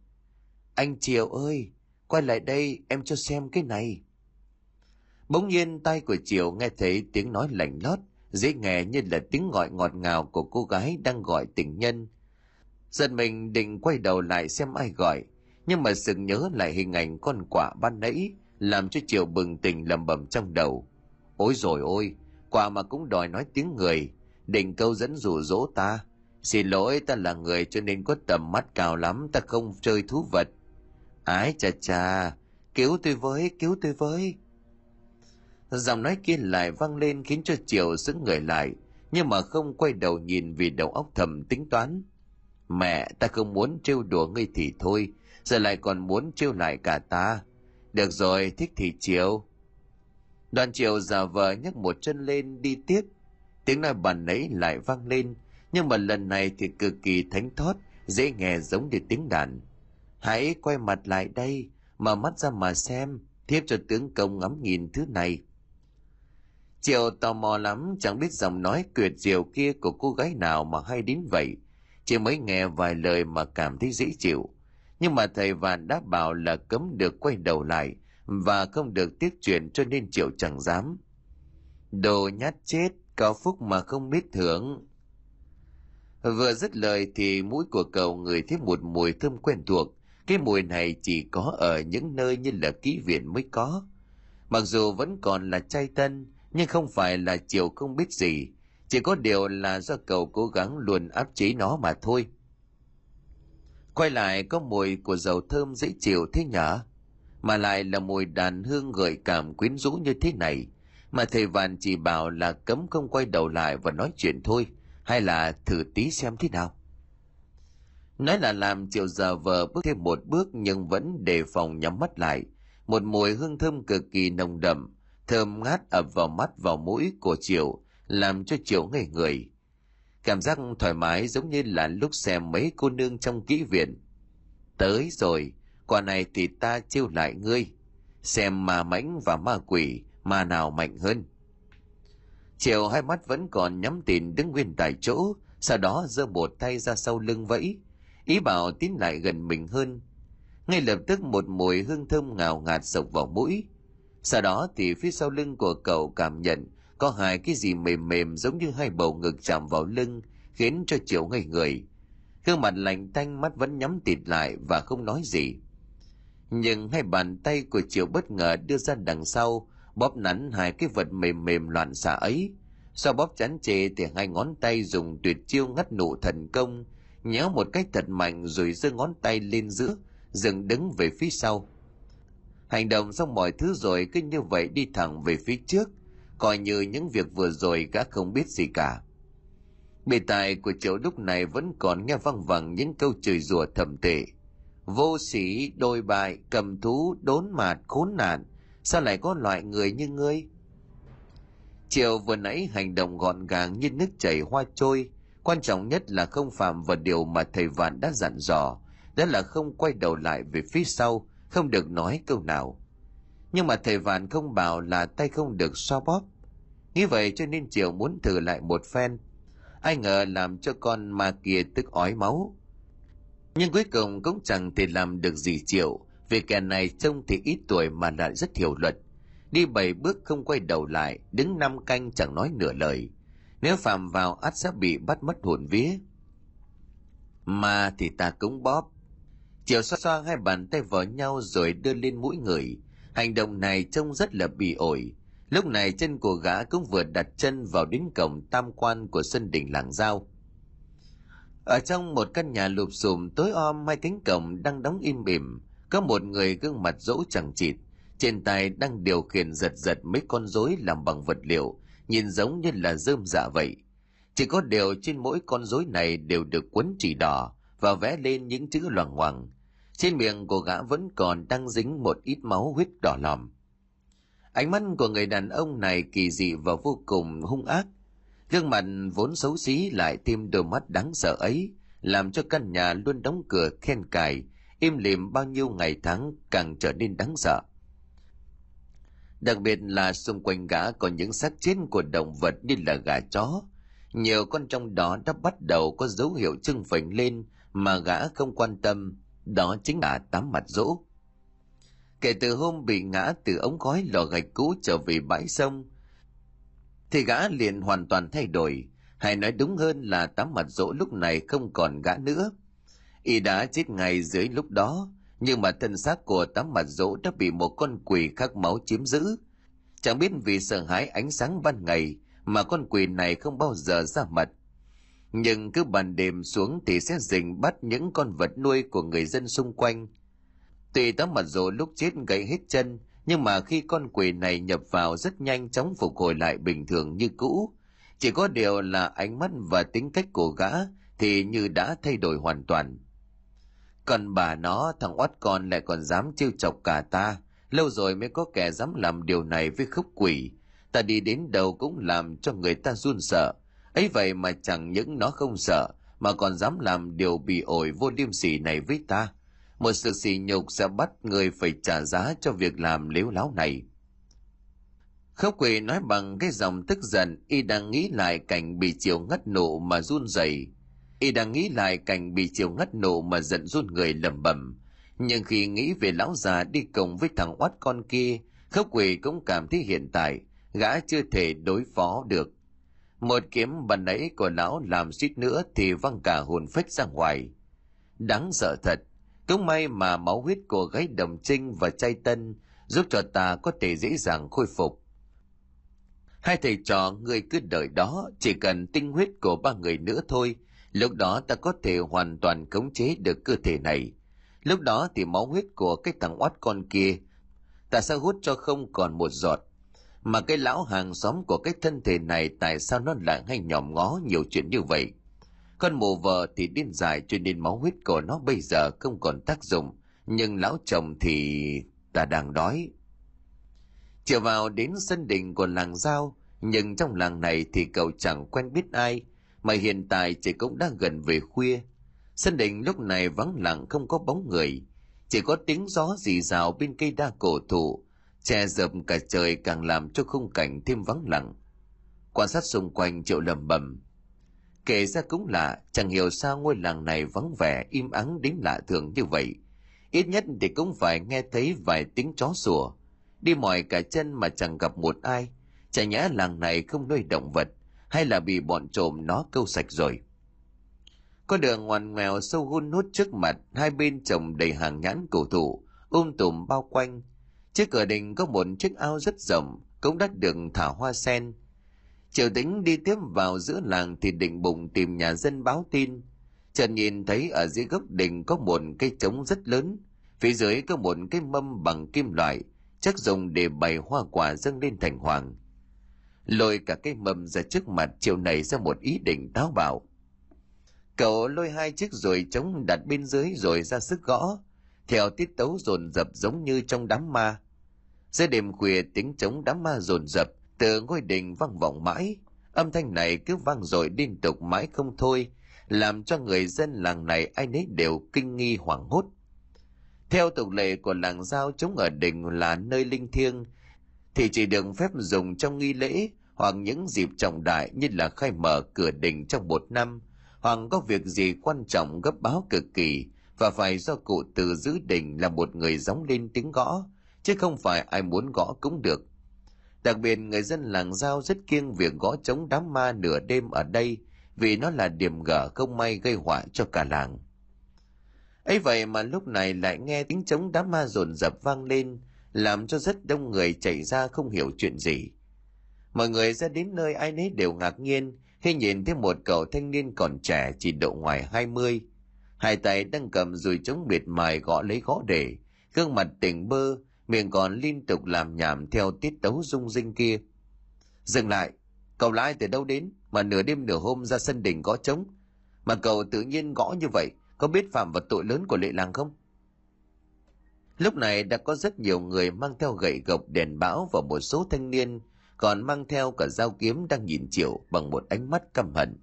Anh Triệu ơi, quay lại đây em cho xem cái này. Bỗng nhiên tay của Triều nghe thấy tiếng nói lạnh lót, dễ nghe như là tiếng gọi ngọt ngào của cô gái đang gọi tình nhân. Giật mình định quay đầu lại xem ai gọi, nhưng mà sự nhớ lại hình ảnh con quả ban nãy, làm cho Triều bừng tỉnh lầm bầm trong đầu. Ôi rồi ôi, quả mà cũng đòi nói tiếng người, định câu dẫn rủ dỗ ta. Xin lỗi ta là người cho nên có tầm mắt cao lắm, ta không chơi thú vật. Ái chà chà, cứu tôi với, cứu tôi với. Giọng nói kia lại vang lên khiến cho Triều sững người lại, nhưng mà không quay đầu nhìn vì đầu óc thầm tính toán. Mẹ, ta không muốn trêu đùa ngươi thì thôi, giờ lại còn muốn trêu lại cả ta. Được rồi, thích thì chiều. Đoàn chiều giả vờ nhấc một chân lên đi tiếp. Tiếng nói bàn nấy lại vang lên, nhưng mà lần này thì cực kỳ thánh thót, dễ nghe giống như tiếng đàn. Hãy quay mặt lại đây, mở mắt ra mà xem, thiếp cho tướng công ngắm nhìn thứ này. Triệu tò mò lắm, chẳng biết giọng nói tuyệt diệu kia của cô gái nào mà hay đến vậy. Chỉ mới nghe vài lời mà cảm thấy dễ chịu. Nhưng mà thầy Vạn đã bảo là cấm được quay đầu lại và không được tiếp chuyện cho nên Triệu chẳng dám. Đồ nhát chết, cao phúc mà không biết thưởng. Vừa dứt lời thì mũi của cậu người thấy một mùi thơm quen thuộc. Cái mùi này chỉ có ở những nơi như là ký viện mới có. Mặc dù vẫn còn là trai tân, nhưng không phải là chiều không biết gì. Chỉ có điều là do cậu cố gắng luôn áp chế nó mà thôi. Quay lại có mùi của dầu thơm dễ chịu thế nhở? Mà lại là mùi đàn hương gợi cảm quyến rũ như thế này. Mà thầy Vạn chỉ bảo là cấm không quay đầu lại và nói chuyện thôi. Hay là thử tí xem thế nào? Nói là làm chiều giờ vờ bước thêm một bước nhưng vẫn đề phòng nhắm mắt lại. Một mùi hương thơm cực kỳ nồng đậm, thơm ngát ập vào mắt vào mũi của Triệu, làm cho Triệu ngây người. Cảm giác thoải mái giống như là lúc xem mấy cô nương trong kỹ viện. Tới rồi, quả này thì ta chiêu lại ngươi. Xem ma mãnh và ma quỷ, ma nào mạnh hơn. Chiều hai mắt vẫn còn nhắm tìn đứng nguyên tại chỗ, sau đó giơ một tay ra sau lưng vẫy, ý bảo tiến lại gần mình hơn. Ngay lập tức một mùi hương thơm ngào ngạt sộc vào mũi. Sau đó thì phía sau lưng của cậu cảm nhận có hai cái gì mềm mềm giống như hai bầu ngực chạm vào lưng, khiến cho Chiều ngây người. Gương mặt lạnh tanh mắt vẫn nhắm tịt lại và không nói gì. Nhưng hai bàn tay của Chiều bất ngờ đưa ra đằng sau, bóp nắn hai cái vật mềm mềm loạn xạ ấy. Sau bóp chán chê thì hai ngón tay dùng tuyệt chiêu ngắt nụ thần công, nhéo một cách thật mạnh rồi giơ ngón tay lên giữa, dừng đứng về phía sau. Hành động xong mọi thứ rồi cứ như vậy đi thẳng về phía trước, coi như những việc vừa rồi gã không biết gì cả. Bề tài của triệu lúc này vẫn còn nghe văng vẳng những câu chửi rủa thầm tệ. Vô sĩ, đôi bại, cầm thú, đốn mạt, khốn nạn, sao lại có loại người như ngươi? Triệu vừa nãy hành động gọn gàng như nước chảy hoa trôi, quan trọng nhất là không phạm vào điều mà thầy Vạn đã dặn dò, đó là không quay đầu lại về phía sau, không được nói câu nào. Nhưng mà thầy Vạn không bảo là tay không được xoa bóp. Nghĩ vậy cho nên Triệu muốn thử lại một phen. Ai ngờ làm cho con ma kia tức ói máu. Nhưng cuối cùng cũng chẳng thể làm được gì Triệu, vì kẻ này trông thì ít tuổi mà lại rất hiểu luật. Đi bảy bước không quay đầu lại, đứng năm canh chẳng nói nửa lời. Nếu phạm vào ắt sẽ bị bắt mất hồn vía. Mà thì ta cũng bóp. Chiều xoa xoa hai bàn tay vào nhau rồi đưa lên mũi người. Hành động này trông rất là bị ổi. Lúc này chân của gã cũng vừa đặt chân vào đến cổng tam quan của sân đỉnh làng giao. Ở trong một căn nhà lụp xùm tối om hai cánh cổng đang đóng im bìm, có một người gương mặt dỗ chẳng chịt, trên tay đang điều khiển giật giật mấy con rối làm bằng vật liệu, nhìn giống như là rơm dạ vậy. Chỉ có điều trên mỗi con rối này đều được quấn chỉ đỏ và vẽ lên những chữ loằng ngoằng. Trên miệng của gã vẫn còn đang dính một ít máu huyết đỏ lòm. Ánh mắt của người đàn ông này kỳ dị và vô cùng hung ác. Gương mặt vốn xấu xí lại thêm đôi mắt đáng sợ ấy, làm cho căn nhà luôn đóng cửa khen cài, im lìm bao nhiêu ngày tháng càng trở nên đáng sợ. Đặc biệt là xung quanh gã có những xác chết của động vật như là gà chó. Nhiều con trong đó đã bắt đầu có dấu hiệu trưng phình lên mà gã không quan tâm, đó chính là tám mặt rỗ. Kể từ hôm bị ngã từ ống khói lò gạch cũ trở về bãi sông, thì gã liền hoàn toàn thay đổi, hay nói đúng hơn là tám mặt rỗ lúc này không còn gã nữa. Y đã chết ngay dưới lúc đó, nhưng mà thân xác của tám mặt rỗ đã bị một con quỷ khắc máu chiếm giữ. Chẳng biết vì sợ hãi ánh sáng ban ngày mà con quỷ này không bao giờ ra mặt. Nhưng cứ ban đêm xuống thì sẽ rình bắt những con vật nuôi của người dân xung quanh. Tuy tám mặt rỗ lúc chết gãy hết chân, nhưng mà khi con quỷ này nhập vào rất nhanh chóng phục hồi lại bình thường như cũ. Chỉ có điều là ánh mắt và tính cách của gã thì như đã thay đổi hoàn toàn. Còn bà nó, thằng oát con lại còn dám trêu chọc cả ta, lâu rồi mới có kẻ dám làm điều này với khúc quỷ. Ta đi đến đâu cũng làm cho người ta run sợ. Ấy vậy mà chẳng những nó không sợ mà còn dám làm điều bị ổi vô liêm sỉ này với ta. Một sự sỉ nhục sẽ bắt người phải trả giá cho việc làm lếu láo này. Khốc quỷ nói bằng cái dòng tức giận y đang nghĩ lại cảnh bị chiều ngất nụ mà run rẩy y đang nghĩ lại cảnh bị chiều ngất nổ mà giận run người lẩm bẩm. Nhưng khi nghĩ về lão già đi cùng với thằng oát con kia, khớp quỷ cũng cảm thấy hiện tại, gã chưa thể đối phó được. Một kiếm bàn nãy của lão làm suýt nữa thì văng cả hồn phách ra ngoài. Đáng sợ thật, cũng may mà máu huyết của gái đồng trinh và chay tân giúp cho ta có thể dễ dàng khôi phục. Hai thầy trò, người cứ đợi đó, chỉ cần tinh huyết của ba người nữa thôi lúc đó ta có thể hoàn toàn khống chế được cơ thể này. Lúc đó thì máu huyết của cái thằng oát con kia ta sẽ hút cho không còn một giọt? Mà cái lão hàng xóm của cái thân thể này tại sao nó lại hay nhòm ngó nhiều chuyện như vậy? Con mù vợ thì điên dài cho nên máu huyết của nó bây giờ không còn tác dụng, nhưng lão chồng thì ta đang đói. Chiều vào đến sân đình của làng giao, nhưng trong làng này thì cậu chẳng quen biết ai mà hiện tại chỉ cũng đang gần về khuya. Sân đình lúc này vắng lặng, không có bóng người. Chỉ có tiếng gió rì rào bên cây đa cổ thụ. Che dập cả trời càng làm cho khung cảnh thêm vắng lặng. Quan sát xung quanh, triệu lầm bầm kể ra cũng lạ chẳng hiểu sao ngôi làng này vắng vẻ, im ắng đến lạ thường như vậy. Ít nhất thì cũng phải nghe thấy vài tiếng chó sủa. Đi mỏi cả chân mà chẳng gặp một ai. Chả nhẽ làng này không nuôi động vật hay là bị bọn trộm nó câu sạch rồi? Con đường ngoằn ngoèo sâu hun hút trước mặt, hai bên trồng đầy hàng nhãn cổ thụ um tùm bao quanh. Trước cửa đình có một chiếc ao rất rộng, cũng đã được thả hoa sen. Triều tính đi tiếp vào giữa làng thì định bụng tìm nhà dân báo tin. Trần nhìn thấy ở dưới gốc đình có một cây trống rất lớn, phía dưới có một cái mâm bằng kim loại, chắc dùng để bày hoa quả dâng lên thành hoàng lôi cả cái mâm ra trước mặt, chiều này ra một ý định táo bạo. Cậu lôi hai chiếc rồi trống đặt bên dưới rồi ra sức gõ. Theo tiết tấu dồn dập giống như trong đám ma. Giữa đêm khuya, tiếng trống đám ma dồn dập, từ ngôi đình vang vọng mãi. Âm thanh này cứ vang dội liên tục mãi không thôi, làm cho người dân làng này ai nấy đều kinh nghi hoảng hốt. Theo tục lệ của làng giao chống ở đình là nơi linh thiêng thì chỉ được phép dùng trong nghi lễ hoặc những dịp trọng đại như là khai mở cửa đình trong một năm, hoặc có việc gì quan trọng gấp báo cực kỳ và phải do cụ từ giữ đình là một người gióng lên tiếng gõ, chứ không phải ai muốn gõ cũng được. Đặc biệt, người dân làng giao rất kiêng việc gõ chống đám ma nửa đêm ở đây vì nó là điểm gở không may gây họa cho cả làng. Ấy vậy mà lúc này lại nghe tiếng chống đám ma dồn dập vang lên làm cho rất đông người chảy ra không hiểu chuyện gì. Mọi người ra đến nơi ai nấy đều ngạc nhiên, khi nhìn thấy một cậu thanh niên còn trẻ chỉ độ ngoài hai mươi. Hai tay đang cầm dùi chống biệt mài gõ lấy gõ để, gương mặt tỉnh bơ, miệng còn liên tục làm nhảm theo tiết tấu rung rinh kia. Dừng lại, cậu lại từ đâu đến mà nửa đêm nửa hôm ra sân đình gõ trống? Mà cậu tự nhiên gõ như vậy, có biết phạm vào tội lớn của lệ làng không? Lúc này đã có rất nhiều người mang theo gậy gộc, đèn bão và một số thanh niên còn mang theo cả dao kiếm đang nhìn triệu bằng một ánh mắt căm hận.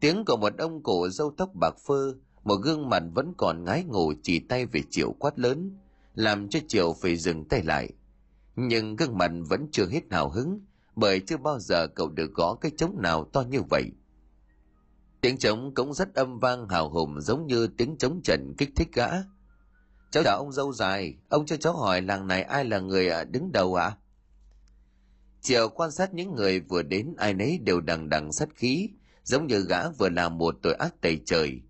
Tiếng của một ông cổ râu tóc bạc phơ, một gương mặt vẫn còn ngái ngủ chỉ tay về triệu quát lớn, làm cho triệu phải dừng tay lại. Nhưng gương mặt vẫn chưa hết hào hứng, bởi chưa bao giờ cậu được gõ cái trống nào to như vậy. Tiếng trống cũng rất âm vang hào hùng giống như tiếng trống trận kích thích gã cháu chào ông dâu dài ông cho cháu hỏi làng này ai là người à, đứng đầu ạ à? Chiều quan sát những người vừa đến ai nấy đều đằng đằng sát khí, giống như gã vừa làm một tội ác tày trời.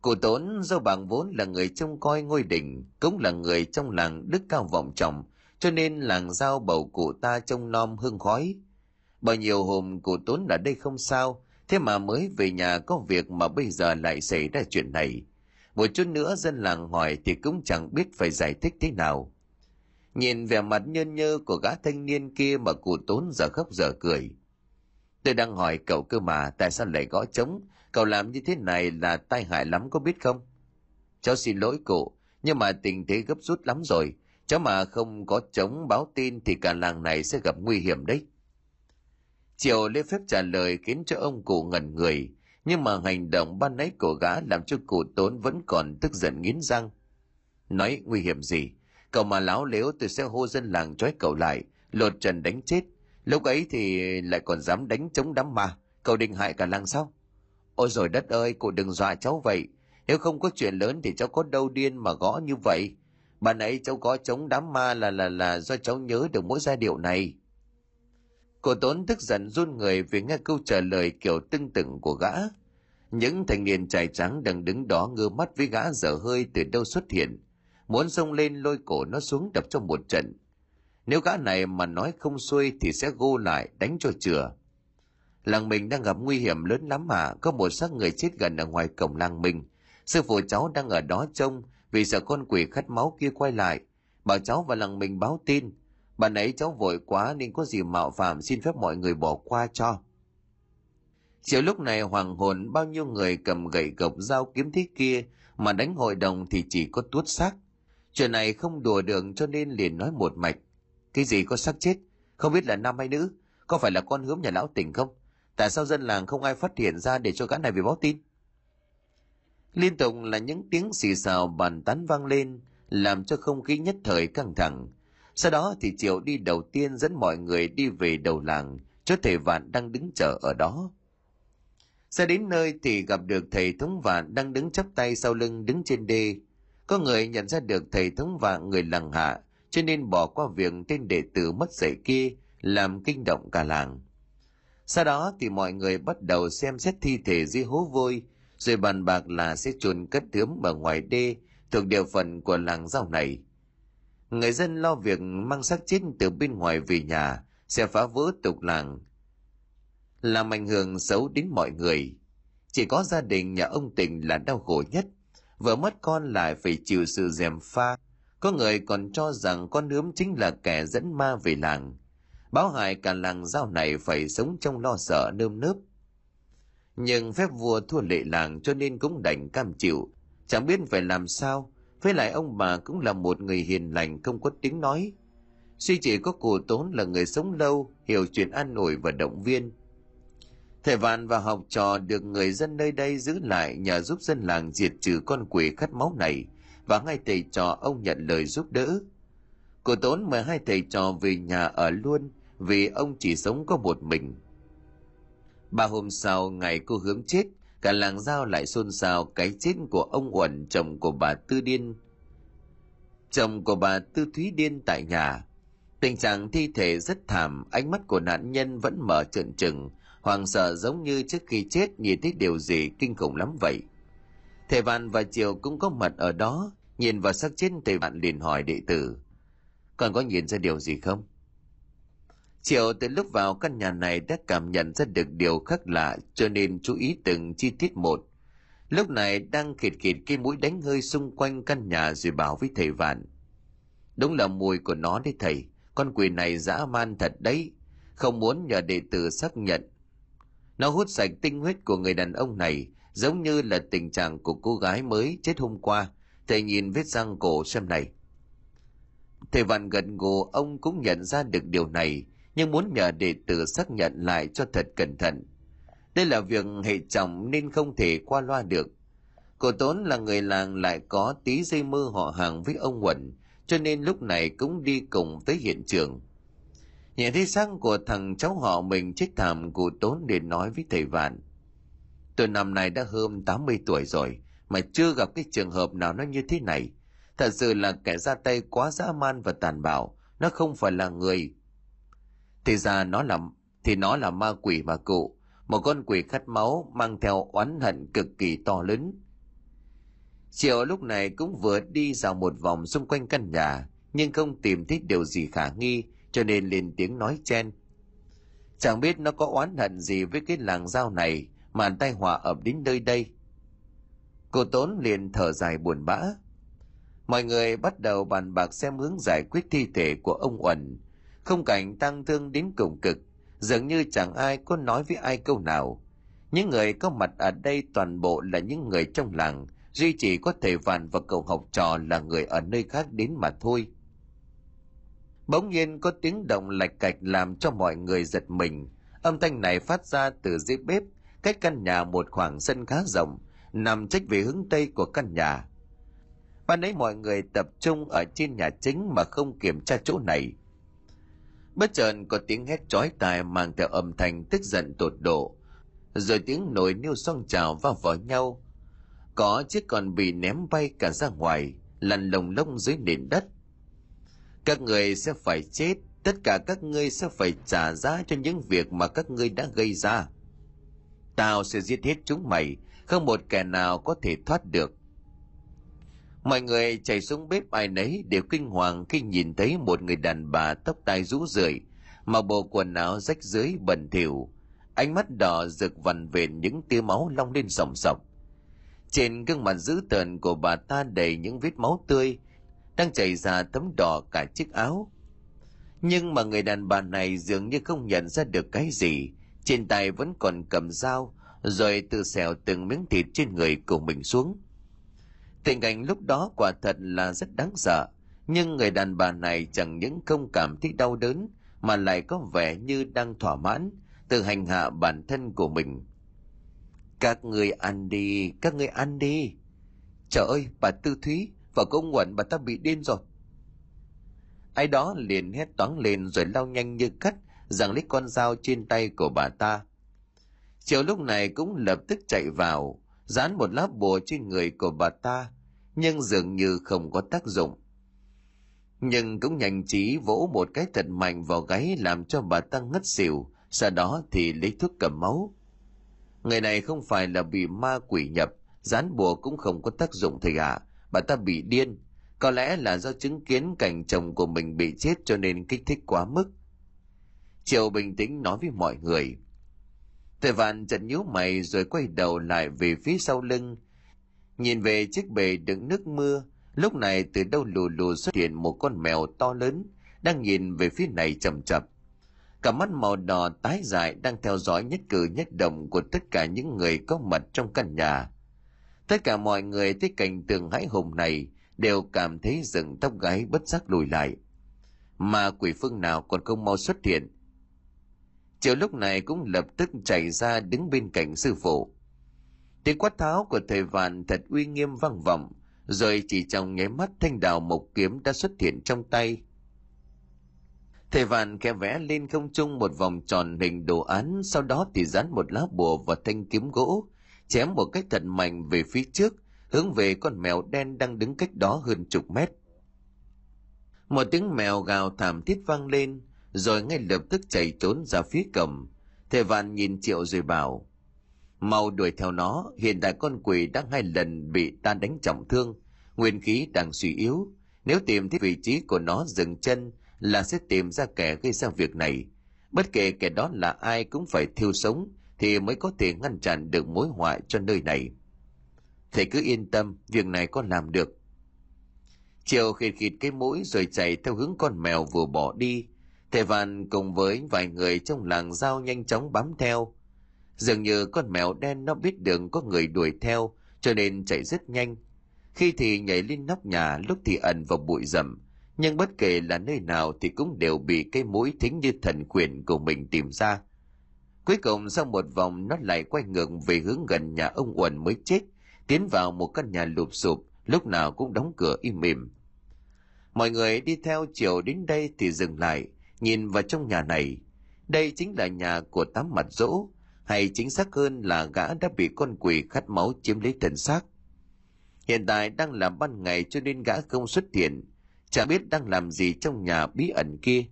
Cụ tốn do bằng vốn là người trông coi ngôi đình, cũng là người trong làng đức cao vọng trọng, cho nên làng giao bầu cụ ta trông nom hương khói. Bao nhiêu hôm cụ tốn ở đây không sao, thế mà mới về nhà có việc mà bây giờ lại xảy ra chuyện này. Một chút nữa dân làng hỏi thì cũng chẳng biết phải giải thích thế nào. Nhìn vẻ mặt nhơn nhơ của gã thanh niên kia mà cụ tốn giờ khóc giờ cười. Tôi đang hỏi cậu cơ mà tại sao lại gõ trống, cậu làm như thế này là tai hại lắm có biết không? Cháu xin lỗi cụ, nhưng mà tình thế gấp rút lắm rồi, Cháu mà không có chống báo tin thì cả làng này sẽ gặp nguy hiểm đấy. Triều lễ phép trả lời khiến cho ông cụ ngẩn người, nhưng mà hành động ban nãy của gã làm cho cụ tốn vẫn còn tức giận nghiến răng. Nói nguy hiểm gì? Cậu mà láo lếu tôi sẽ hô dân làng trói cậu lại, lột trần đánh chết. Lúc ấy thì lại còn dám đánh chống đám ma. Cậu định hại cả làng sao? Ôi rồi đất ơi, cụ đừng dọa cháu vậy. Nếu không có chuyện lớn thì cháu có đâu điên mà gõ như vậy. ban nãy cháu có chống đám ma là là là do cháu nhớ được mỗi giai điệu này. Cô Tốn tức giận run người vì nghe câu trả lời kiểu tưng tửng của gã. Những thanh niên trai trắng đang đứng đó ngơ mắt với gã dở hơi từ đâu xuất hiện. Muốn xông lên lôi cổ nó xuống đập trong một trận. Nếu gã này mà nói không xuôi thì sẽ gô lại đánh cho chừa. Làng mình đang gặp nguy hiểm lớn lắm mà, có một xác người chết gần ở ngoài cổng làng mình. Sư phụ cháu đang ở đó trông, vì sợ con quỷ khát máu kia quay lại. Bảo cháu và làng mình báo tin. Bạn ấy cháu vội quá nên có gì mạo phạm xin phép mọi người bỏ qua cho. Chiều lúc này hoàng hồn bao nhiêu người cầm gậy gộc dao kiếm thế kia mà đánh hội đồng thì chỉ có tuốt xác. Chuyện này không đùa được cho nên liền nói một mạch. Cái gì có xác chết? Không biết là nam hay nữ? Có phải là con hướm nhà lão tỉnh không? Tại sao dân làng không ai phát hiện ra để cho gã này về báo tin? Liên tục là những tiếng xì xào bàn tán vang lên, làm cho không khí nhất thời căng thẳng. Sau đó thì Triệu đi đầu tiên dẫn mọi người đi về đầu làng, cho thầy Vạn đang đứng chờ ở đó. Ra đến nơi thì gặp được thầy thống vạn đang đứng chắp tay sau lưng đứng trên đê. Có người nhận ra được thầy thống vạn người làng hạ, cho nên bỏ qua việc tên đệ tử mất dạy kia, làm kinh động cả làng. Sau đó thì mọi người bắt đầu xem xét thi thể dưới hố vôi, rồi bàn bạc là sẽ chôn cất thướm ở ngoài đê thuộc địa phận của làng rau này. Người dân lo việc mang xác chết từ bên ngoài về nhà sẽ phá vỡ tục làng, làm ảnh hưởng xấu đến mọi người. Chỉ có gia đình nhà ông Tình là đau khổ nhất, vợ mất con lại phải chịu sự dèm pha. Có người còn cho rằng con nướm chính là kẻ dẫn ma về làng. Báo hại cả làng giao này phải sống trong lo sợ nơm nớp. Nhưng phép vua thua lệ làng cho nên cũng đành cam chịu, chẳng biết phải làm sao. Với lại ông bà cũng là một người hiền lành không có tiếng nói. Suy chỉ có cụ tốn là người sống lâu, hiểu chuyện an ủi và động viên. Thầy Vạn và học trò được người dân nơi đây giữ lại nhờ giúp dân làng diệt trừ con quỷ khát máu này và ngay thầy trò ông nhận lời giúp đỡ. Cụ Tốn mời hai thầy trò về nhà ở luôn vì ông chỉ sống có một mình. Ba hôm sau ngày cô hướng chết, cả làng giao lại xôn xao cái chết của ông Uẩn chồng của bà Tư Điên. Chồng của bà Tư Thúy Điên tại nhà. Tình trạng thi thể rất thảm, ánh mắt của nạn nhân vẫn mở trợn trừng, hoàng sợ giống như trước khi chết nhìn thấy điều gì kinh khủng lắm vậy. Thầy Vạn và Triều cũng có mặt ở đó, nhìn vào xác chết thầy Vạn liền hỏi đệ tử. Còn có nhìn ra điều gì không? Triệu từ lúc vào căn nhà này đã cảm nhận ra được điều khác lạ cho nên chú ý từng chi tiết một. Lúc này đang khịt khịt cái mũi đánh hơi xung quanh căn nhà rồi bảo với thầy Vạn. Đúng là mùi của nó đấy thầy, con quỷ này dã man thật đấy, không muốn nhờ đệ tử xác nhận. Nó hút sạch tinh huyết của người đàn ông này, giống như là tình trạng của cô gái mới chết hôm qua. Thầy nhìn vết răng cổ xem này. Thầy Vạn gật gù ông cũng nhận ra được điều này, nhưng muốn nhờ đệ tử xác nhận lại cho thật cẩn thận. Đây là việc hệ trọng nên không thể qua loa được. Cổ Tốn là người làng lại có tí dây mơ họ hàng với ông Quẩn, cho nên lúc này cũng đi cùng tới hiện trường. Nhìn thấy xác của thằng cháu họ mình chết thảm cụ Tốn để nói với thầy Vạn. Tôi năm nay đã hơn 80 tuổi rồi, mà chưa gặp cái trường hợp nào nó như thế này. Thật sự là kẻ ra tay quá dã man và tàn bạo, nó không phải là người, thì ra nó là thì nó là ma quỷ mà cụ, một con quỷ khát máu mang theo oán hận cực kỳ to lớn. Triệu lúc này cũng vừa đi dạo một vòng xung quanh căn nhà, nhưng không tìm thấy điều gì khả nghi, cho nên lên tiếng nói chen. Chẳng biết nó có oán hận gì với cái làng giao này mà tai họa ập đến nơi đây. Cô Tốn liền thở dài buồn bã. Mọi người bắt đầu bàn bạc xem hướng giải quyết thi thể của ông Uẩn, không cảnh tăng thương đến cùng cực, dường như chẳng ai có nói với ai câu nào. Những người có mặt ở đây toàn bộ là những người trong làng, duy chỉ có thể Vạn và cậu học trò là người ở nơi khác đến mà thôi. Bỗng nhiên có tiếng động lạch cạch làm cho mọi người giật mình. Âm thanh này phát ra từ dưới bếp, cách căn nhà một khoảng sân khá rộng, nằm trách về hướng tây của căn nhà. Ban ấy mọi người tập trung ở trên nhà chính mà không kiểm tra chỗ này. Bất chợt có tiếng hét chói tai mang theo âm thanh tức giận tột độ, rồi tiếng nồi niêu xoong trào vào vào nhau. Có chiếc còn bị ném bay cả ra ngoài, lăn lồng lông dưới nền đất. Các người sẽ phải chết, tất cả các ngươi sẽ phải trả giá cho những việc mà các ngươi đã gây ra. Tao sẽ giết hết chúng mày, không một kẻ nào có thể thoát được. Mọi người chạy xuống bếp ai nấy đều kinh hoàng khi nhìn thấy một người đàn bà tóc tai rũ rượi, mà bộ quần áo rách dưới bẩn thỉu, ánh mắt đỏ rực vằn vện những tia máu long lên sòng sọc. Trên gương mặt dữ tợn của bà ta đầy những vết máu tươi, đang chảy ra tấm đỏ cả chiếc áo. Nhưng mà người đàn bà này dường như không nhận ra được cái gì, trên tay vẫn còn cầm dao, rồi từ xẻo từng miếng thịt trên người của mình xuống. Tình cảnh lúc đó quả thật là rất đáng sợ, nhưng người đàn bà này chẳng những không cảm thấy đau đớn, mà lại có vẻ như đang thỏa mãn, từ hành hạ bản thân của mình. Các người ăn đi, các người ăn đi. Trời ơi, bà Tư Thúy và công Nguận bà ta bị điên rồi. Ai đó liền hét toáng lên rồi lao nhanh như cắt, giằng lấy con dao trên tay của bà ta. Chiều lúc này cũng lập tức chạy vào, dán một lá bùa trên người của bà ta, nhưng dường như không có tác dụng. Nhưng cũng nhanh trí vỗ một cái thật mạnh vào gáy làm cho bà ta ngất xỉu, sau đó thì lấy thuốc cầm máu. Người này không phải là bị ma quỷ nhập, dán bùa cũng không có tác dụng thầy ạ, à. bà ta bị điên. Có lẽ là do chứng kiến cảnh chồng của mình bị chết cho nên kích thích quá mức. Triệu bình tĩnh nói với mọi người. Tề Vạn chợt nhíu mày rồi quay đầu lại về phía sau lưng. Nhìn về chiếc bể đựng nước mưa, lúc này từ đâu lù lù xuất hiện một con mèo to lớn, đang nhìn về phía này chậm chậm. Cả mắt màu đỏ tái dài đang theo dõi nhất cử nhất động của tất cả những người có mặt trong căn nhà. Tất cả mọi người thấy cảnh tượng hãi hùng này đều cảm thấy rừng tóc gáy bất giác lùi lại. Mà quỷ phương nào còn không mau xuất hiện. Chiều lúc này cũng lập tức chạy ra đứng bên cạnh sư phụ. Tiếng quát tháo của thầy vạn thật uy nghiêm vang vọng, rồi chỉ trong nháy mắt thanh đào mộc kiếm đã xuất hiện trong tay. Thầy vạn kẻ vẽ lên không trung một vòng tròn hình đồ án, sau đó thì dán một lá bùa vào thanh kiếm gỗ, chém một cách thật mạnh về phía trước, hướng về con mèo đen đang đứng cách đó hơn chục mét. Một tiếng mèo gào thảm thiết vang lên, rồi ngay lập tức chạy trốn ra phía cầm. Thầy Vạn nhìn Triệu rồi bảo, mau đuổi theo nó, hiện tại con quỷ đã hai lần bị ta đánh trọng thương, nguyên khí đang suy yếu. Nếu tìm thấy vị trí của nó dừng chân là sẽ tìm ra kẻ gây ra việc này. Bất kể kẻ đó là ai cũng phải thiêu sống thì mới có thể ngăn chặn được mối họa cho nơi này. Thầy cứ yên tâm, việc này con làm được. Triệu khịt khịt cái mũi rồi chạy theo hướng con mèo vừa bỏ đi. Thầy Văn cùng với vài người trong làng giao nhanh chóng bám theo. Dường như con mèo đen nó biết đường có người đuổi theo, cho nên chạy rất nhanh. Khi thì nhảy lên nóc nhà, lúc thì ẩn vào bụi rậm, nhưng bất kể là nơi nào thì cũng đều bị cái mũi thính như thần quyền của mình tìm ra. Cuối cùng sau một vòng nó lại quay ngược về hướng gần nhà ông Uẩn mới chết, tiến vào một căn nhà lụp sụp, lúc nào cũng đóng cửa im mìm. Mọi người đi theo chiều đến đây thì dừng lại, nhìn vào trong nhà này. Đây chính là nhà của tám mặt dỗ, hay chính xác hơn là gã đã bị con quỷ khát máu chiếm lấy thân xác. Hiện tại đang là ban ngày cho nên gã không xuất hiện, chả biết đang làm gì trong nhà bí ẩn kia.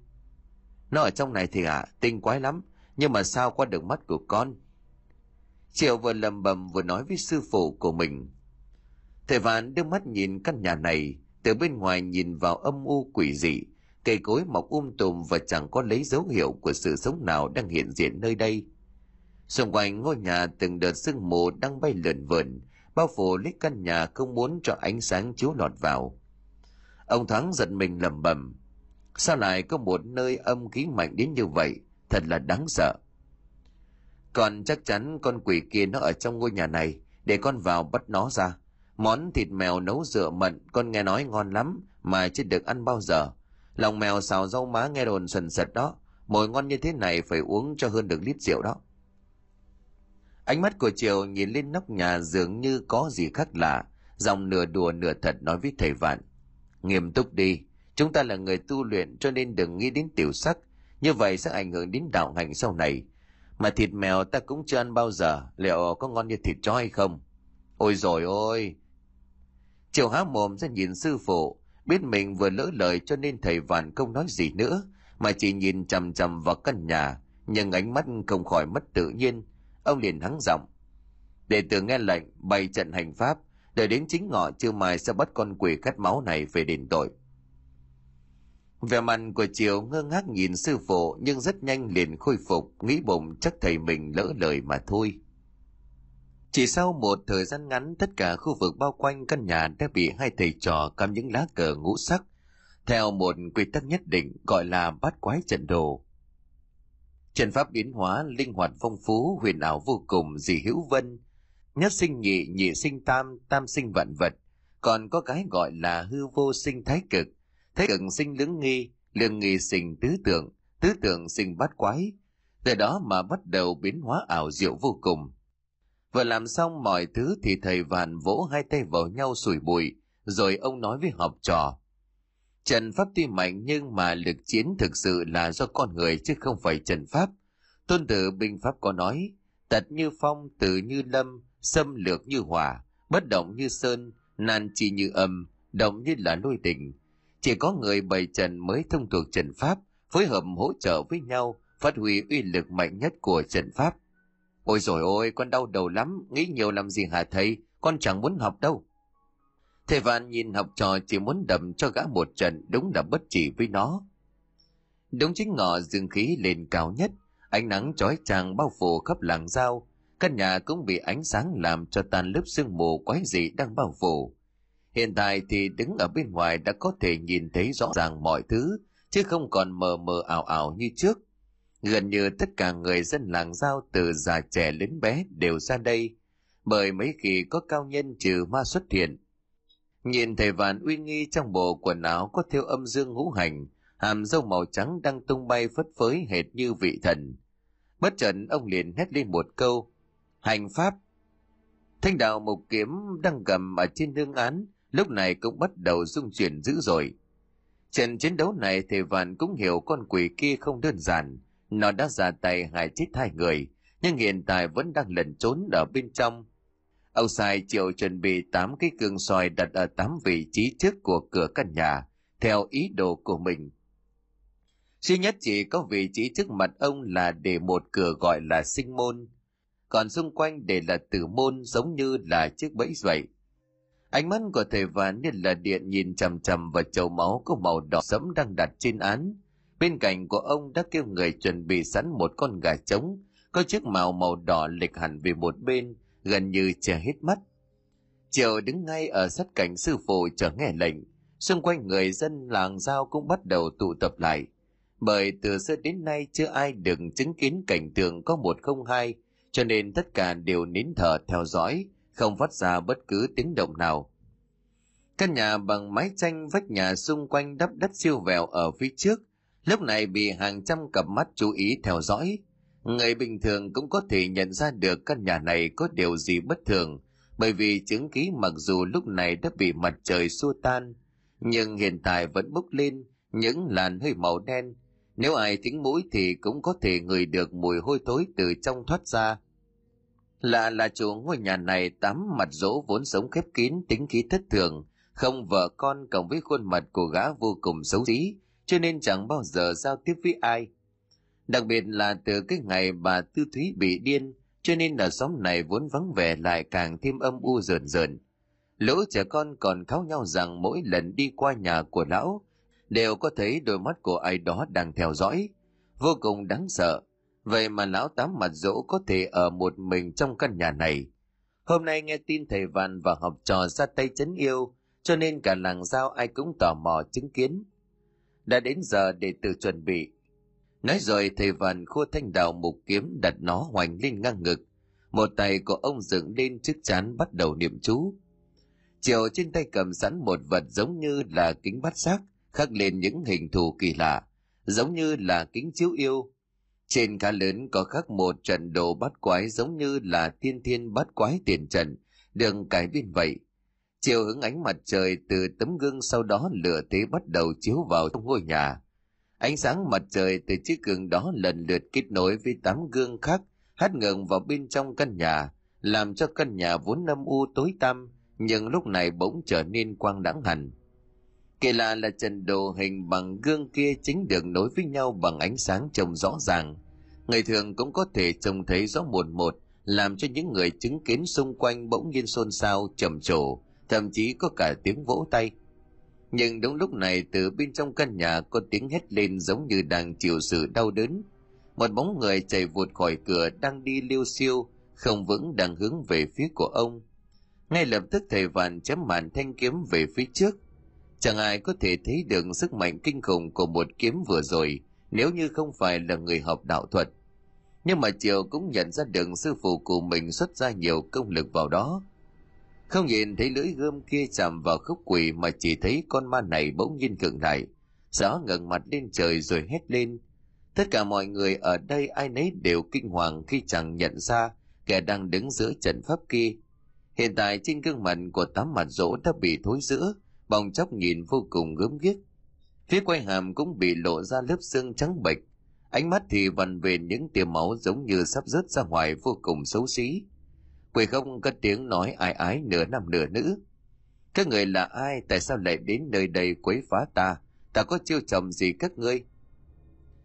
Nó ở trong này thì ạ, à, tinh quái lắm, nhưng mà sao qua được mắt của con? Triệu vừa lầm bầm vừa nói với sư phụ của mình. Thầy Vạn đưa mắt nhìn căn nhà này, từ bên ngoài nhìn vào âm u quỷ dị, cây cối mọc um tùm và chẳng có lấy dấu hiệu của sự sống nào đang hiện diện nơi đây. Xung quanh ngôi nhà từng đợt sương mù đang bay lượn vượn, bao phủ lấy căn nhà không muốn cho ánh sáng chiếu lọt vào. Ông Thắng giật mình lầm bầm. sao lại có một nơi âm khí mạnh đến như vậy, thật là đáng sợ. Còn chắc chắn con quỷ kia nó ở trong ngôi nhà này, để con vào bắt nó ra. Món thịt mèo nấu rửa mận con nghe nói ngon lắm mà chưa được ăn bao giờ Lòng mèo xào rau má nghe đồn sần sật đó. Mồi ngon như thế này phải uống cho hơn được lít rượu đó. Ánh mắt của Triều nhìn lên nóc nhà dường như có gì khác lạ, dòng nửa đùa nửa thật nói với thầy Vạn. Nghiêm túc đi, chúng ta là người tu luyện cho nên đừng nghĩ đến tiểu sắc, như vậy sẽ ảnh hưởng đến đạo hành sau này. Mà thịt mèo ta cũng chưa ăn bao giờ, liệu có ngon như thịt chó hay không? Ôi rồi ôi! Triều há mồm ra nhìn sư phụ, biết mình vừa lỡ lời cho nên thầy Vạn không nói gì nữa, mà chỉ nhìn chằm chằm vào căn nhà, nhưng ánh mắt không khỏi mất tự nhiên. Ông liền hắng giọng. để tử nghe lệnh bày trận hành pháp, đợi đến chính ngọ trưa mai sẽ bắt con quỷ khát máu này về đền tội. Vẻ mặt của Triều ngơ ngác nhìn sư phụ nhưng rất nhanh liền khôi phục, nghĩ bụng chắc thầy mình lỡ lời mà thôi. Chỉ sau một thời gian ngắn, tất cả khu vực bao quanh căn nhà đã bị hai thầy trò cắm những lá cờ ngũ sắc, theo một quy tắc nhất định gọi là bát quái trận đồ. Trận pháp biến hóa linh hoạt phong phú, huyền ảo vô cùng, dị hữu vân, nhất sinh nhị, nhị sinh tam, tam sinh vạn vật, còn có cái gọi là hư vô sinh thái cực, thái cực sinh lưỡng nghi, lưỡng nghi sinh tứ tượng, tứ tượng sinh bát quái, từ đó mà bắt đầu biến hóa ảo diệu vô cùng. Vừa làm xong mọi thứ thì thầy vạn vỗ hai tay vào nhau sủi bụi, rồi ông nói với học trò. Trần Pháp tuy mạnh nhưng mà lực chiến thực sự là do con người chứ không phải Trần Pháp. Tôn tử binh Pháp có nói, tật như phong, tử như lâm, xâm lược như hỏa, bất động như sơn, nan chi như âm, động như là lôi đình. Chỉ có người bày trần mới thông thuộc Trần Pháp, phối hợp hỗ trợ với nhau, phát huy uy lực mạnh nhất của Trần Pháp. Ôi rồi ôi, con đau đầu lắm, nghĩ nhiều làm gì hả thầy, con chẳng muốn học đâu. Thầy Vạn nhìn học trò chỉ muốn đầm cho gã một trận đúng là bất chỉ với nó. Đúng chính ngọ dương khí lên cao nhất, ánh nắng chói chang bao phủ khắp làng giao, căn nhà cũng bị ánh sáng làm cho tan lớp sương mù quái dị đang bao phủ. Hiện tại thì đứng ở bên ngoài đã có thể nhìn thấy rõ ràng mọi thứ, chứ không còn mờ mờ ảo ảo như trước. Gần như tất cả người dân làng giao từ già trẻ đến bé đều ra đây, bởi mấy khi có cao nhân trừ ma xuất hiện, Nhìn thầy vạn uy nghi trong bộ quần áo có thêu âm dương ngũ hành, hàm dâu màu trắng đang tung bay phất phới hệt như vị thần. Bất chợt ông liền hét lên một câu, hành pháp. Thanh đạo mục kiếm đang cầm ở trên đương án, lúc này cũng bắt đầu rung chuyển dữ dội. Trận chiến đấu này thầy vạn cũng hiểu con quỷ kia không đơn giản, nó đã ra tay hại chết hai người, nhưng hiện tại vẫn đang lẩn trốn ở bên trong Ông Sai chịu chuẩn bị 8 cái gương soi đặt ở 8 vị trí trước của cửa căn nhà, theo ý đồ của mình. Duy nhất chỉ có vị trí trước mặt ông là để một cửa gọi là sinh môn, còn xung quanh để là tử môn giống như là chiếc bẫy vậy. Ánh mắt của thầy vạn như là điện nhìn chằm chằm vào chậu máu có màu đỏ sẫm đang đặt trên án. Bên cạnh của ông đã kêu người chuẩn bị sẵn một con gà trống, có chiếc màu màu đỏ lịch hẳn về một bên, gần như che hết mắt. Triều đứng ngay ở sát cạnh sư phụ chờ nghe lệnh, xung quanh người dân làng giao cũng bắt đầu tụ tập lại. Bởi từ xưa đến nay chưa ai được chứng kiến cảnh tượng có một không hai, cho nên tất cả đều nín thở theo dõi, không phát ra bất cứ tiếng động nào. Căn nhà bằng mái tranh vách nhà xung quanh đắp đất siêu vẹo ở phía trước, lúc này bị hàng trăm cặp mắt chú ý theo dõi, Người bình thường cũng có thể nhận ra được căn nhà này có điều gì bất thường, bởi vì chứng ký mặc dù lúc này đã bị mặt trời xua tan, nhưng hiện tại vẫn bốc lên những làn hơi màu đen. Nếu ai thính mũi thì cũng có thể ngửi được mùi hôi thối từ trong thoát ra. Lạ là chủ ngôi nhà này tắm mặt dỗ vốn sống khép kín tính khí thất thường, không vợ con cộng với khuôn mặt của gã vô cùng xấu xí, cho nên chẳng bao giờ giao tiếp với ai Đặc biệt là từ cái ngày bà Tư Thúy bị điên, cho nên là xóm này vốn vắng vẻ lại càng thêm âm u rờn rờn. Lũ trẻ con còn kháo nhau rằng mỗi lần đi qua nhà của lão, đều có thấy đôi mắt của ai đó đang theo dõi. Vô cùng đáng sợ. Vậy mà lão tám mặt dỗ có thể ở một mình trong căn nhà này. Hôm nay nghe tin thầy Văn và học trò ra tay chấn yêu, cho nên cả làng giao ai cũng tò mò chứng kiến. Đã đến giờ để tự chuẩn bị, Nói rồi thầy vạn khua thanh đào mục kiếm đặt nó hoành lên ngang ngực. Một tay của ông dựng lên trước chán bắt đầu niệm chú. Chiều trên tay cầm sẵn một vật giống như là kính bắt giác, khắc lên những hình thù kỳ lạ, giống như là kính chiếu yêu. Trên cá lớn có khắc một trận đồ bát quái giống như là thiên thiên bát quái tiền trận, đường cải biên vậy. Chiều hướng ánh mặt trời từ tấm gương sau đó lửa thế bắt đầu chiếu vào trong ngôi nhà. Ánh sáng mặt trời từ chiếc gương đó lần lượt kết nối với tám gương khác hắt ngừng vào bên trong căn nhà, làm cho căn nhà vốn âm u tối tăm, nhưng lúc này bỗng trở nên quang đãng hẳn. Kỳ lạ là trần đồ hình bằng gương kia chính được nối với nhau bằng ánh sáng trông rõ ràng. Người thường cũng có thể trông thấy rõ một một, làm cho những người chứng kiến xung quanh bỗng nhiên xôn xao, trầm trồ, thậm chí có cả tiếng vỗ tay. Nhưng đúng lúc này từ bên trong căn nhà có tiếng hét lên giống như đang chịu sự đau đớn. Một bóng người chạy vụt khỏi cửa đang đi liêu siêu, không vững đang hướng về phía của ông. Ngay lập tức thầy vạn chém màn thanh kiếm về phía trước. Chẳng ai có thể thấy được sức mạnh kinh khủng của một kiếm vừa rồi nếu như không phải là người học đạo thuật. Nhưng mà Triều cũng nhận ra được sư phụ của mình xuất ra nhiều công lực vào đó. Không nhìn thấy lưỡi gươm kia chạm vào khúc quỷ mà chỉ thấy con ma này bỗng nhiên cường lại. Gió ngẩng mặt lên trời rồi hét lên. Tất cả mọi người ở đây ai nấy đều kinh hoàng khi chẳng nhận ra kẻ đang đứng giữa trận pháp kia. Hiện tại trên gương mặt của tám mặt rỗ đã bị thối giữa, bong chóc nhìn vô cùng gớm ghiếc. Phía quay hàm cũng bị lộ ra lớp xương trắng bệch, ánh mắt thì vằn về những tia máu giống như sắp rớt ra ngoài vô cùng xấu xí. Quỷ không có tiếng nói ai ái nửa nam nửa nữ. Các người là ai, tại sao lại đến nơi đây quấy phá ta? Ta có chiêu chồng gì các ngươi?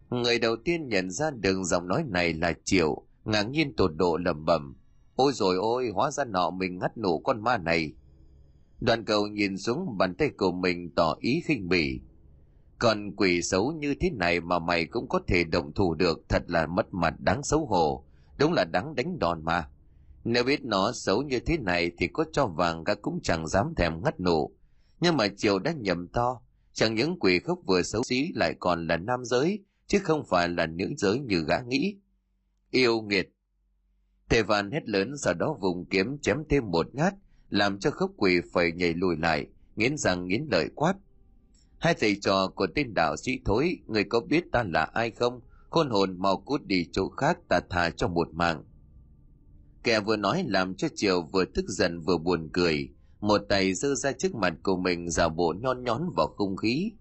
Người đầu tiên nhận ra đường giọng nói này là Triệu, ngạc nhiên tột độ lầm bầm. Ôi rồi ôi, hóa ra nọ mình ngắt nổ con ma này. Đoàn cầu nhìn xuống bàn tay của mình tỏ ý khinh bỉ. Còn quỷ xấu như thế này mà mày cũng có thể động thủ được thật là mất mặt đáng xấu hổ. Đúng là đáng đánh đòn mà. Nếu biết nó xấu như thế này thì có cho vàng gã cũng chẳng dám thèm ngắt nổ. Nhưng mà Triều đã nhầm to. Chẳng những quỷ khốc vừa xấu xí lại còn là nam giới, chứ không phải là nữ giới như gã nghĩ. Yêu nghiệt. Thề vàn hét lớn sau đó vùng kiếm chém thêm một nhát, làm cho khốc quỷ phải nhảy lùi lại, nghiến răng nghiến lợi quát. Hai thầy trò của tên đạo sĩ thối, người có biết ta là ai không? Khôn hồn mau cút đi chỗ khác ta thả cho một mạng. Kẻ vừa nói làm cho Triều vừa tức giận vừa buồn cười, một tay giơ ra trước mặt của mình giả bộ nhon nhón vào không khí.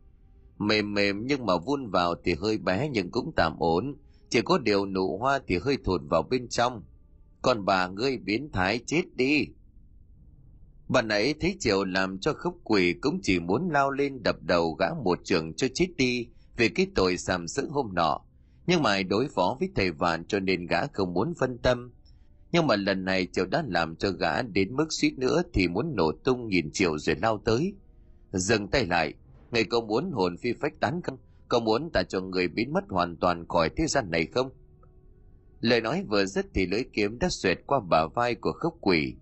Mềm mềm nhưng mà vun vào thì hơi bé nhưng cũng tạm ổn, chỉ có điều nụ hoa thì hơi thụt vào bên trong. Còn bà ngươi biến thái chết đi. Bà nãy thấy Triều làm cho khúc quỷ cũng chỉ muốn lao lên đập đầu gã một trường cho chết đi về cái tội sàm sỡ hôm nọ. Nhưng mà đối phó với thầy vạn cho nên gã không muốn phân tâm. Nhưng mà lần này Triều đã làm cho gã đến mức suýt nữa thì muốn nổ tung nhìn Triều rồi lao tới. Dừng tay lại, người có muốn hồn phi phách tán không? Có muốn ta cho người biến mất hoàn toàn khỏi thế gian này không? Lời nói vừa dứt thì lưỡi kiếm đã xuyệt qua bả vai của khốc quỷ.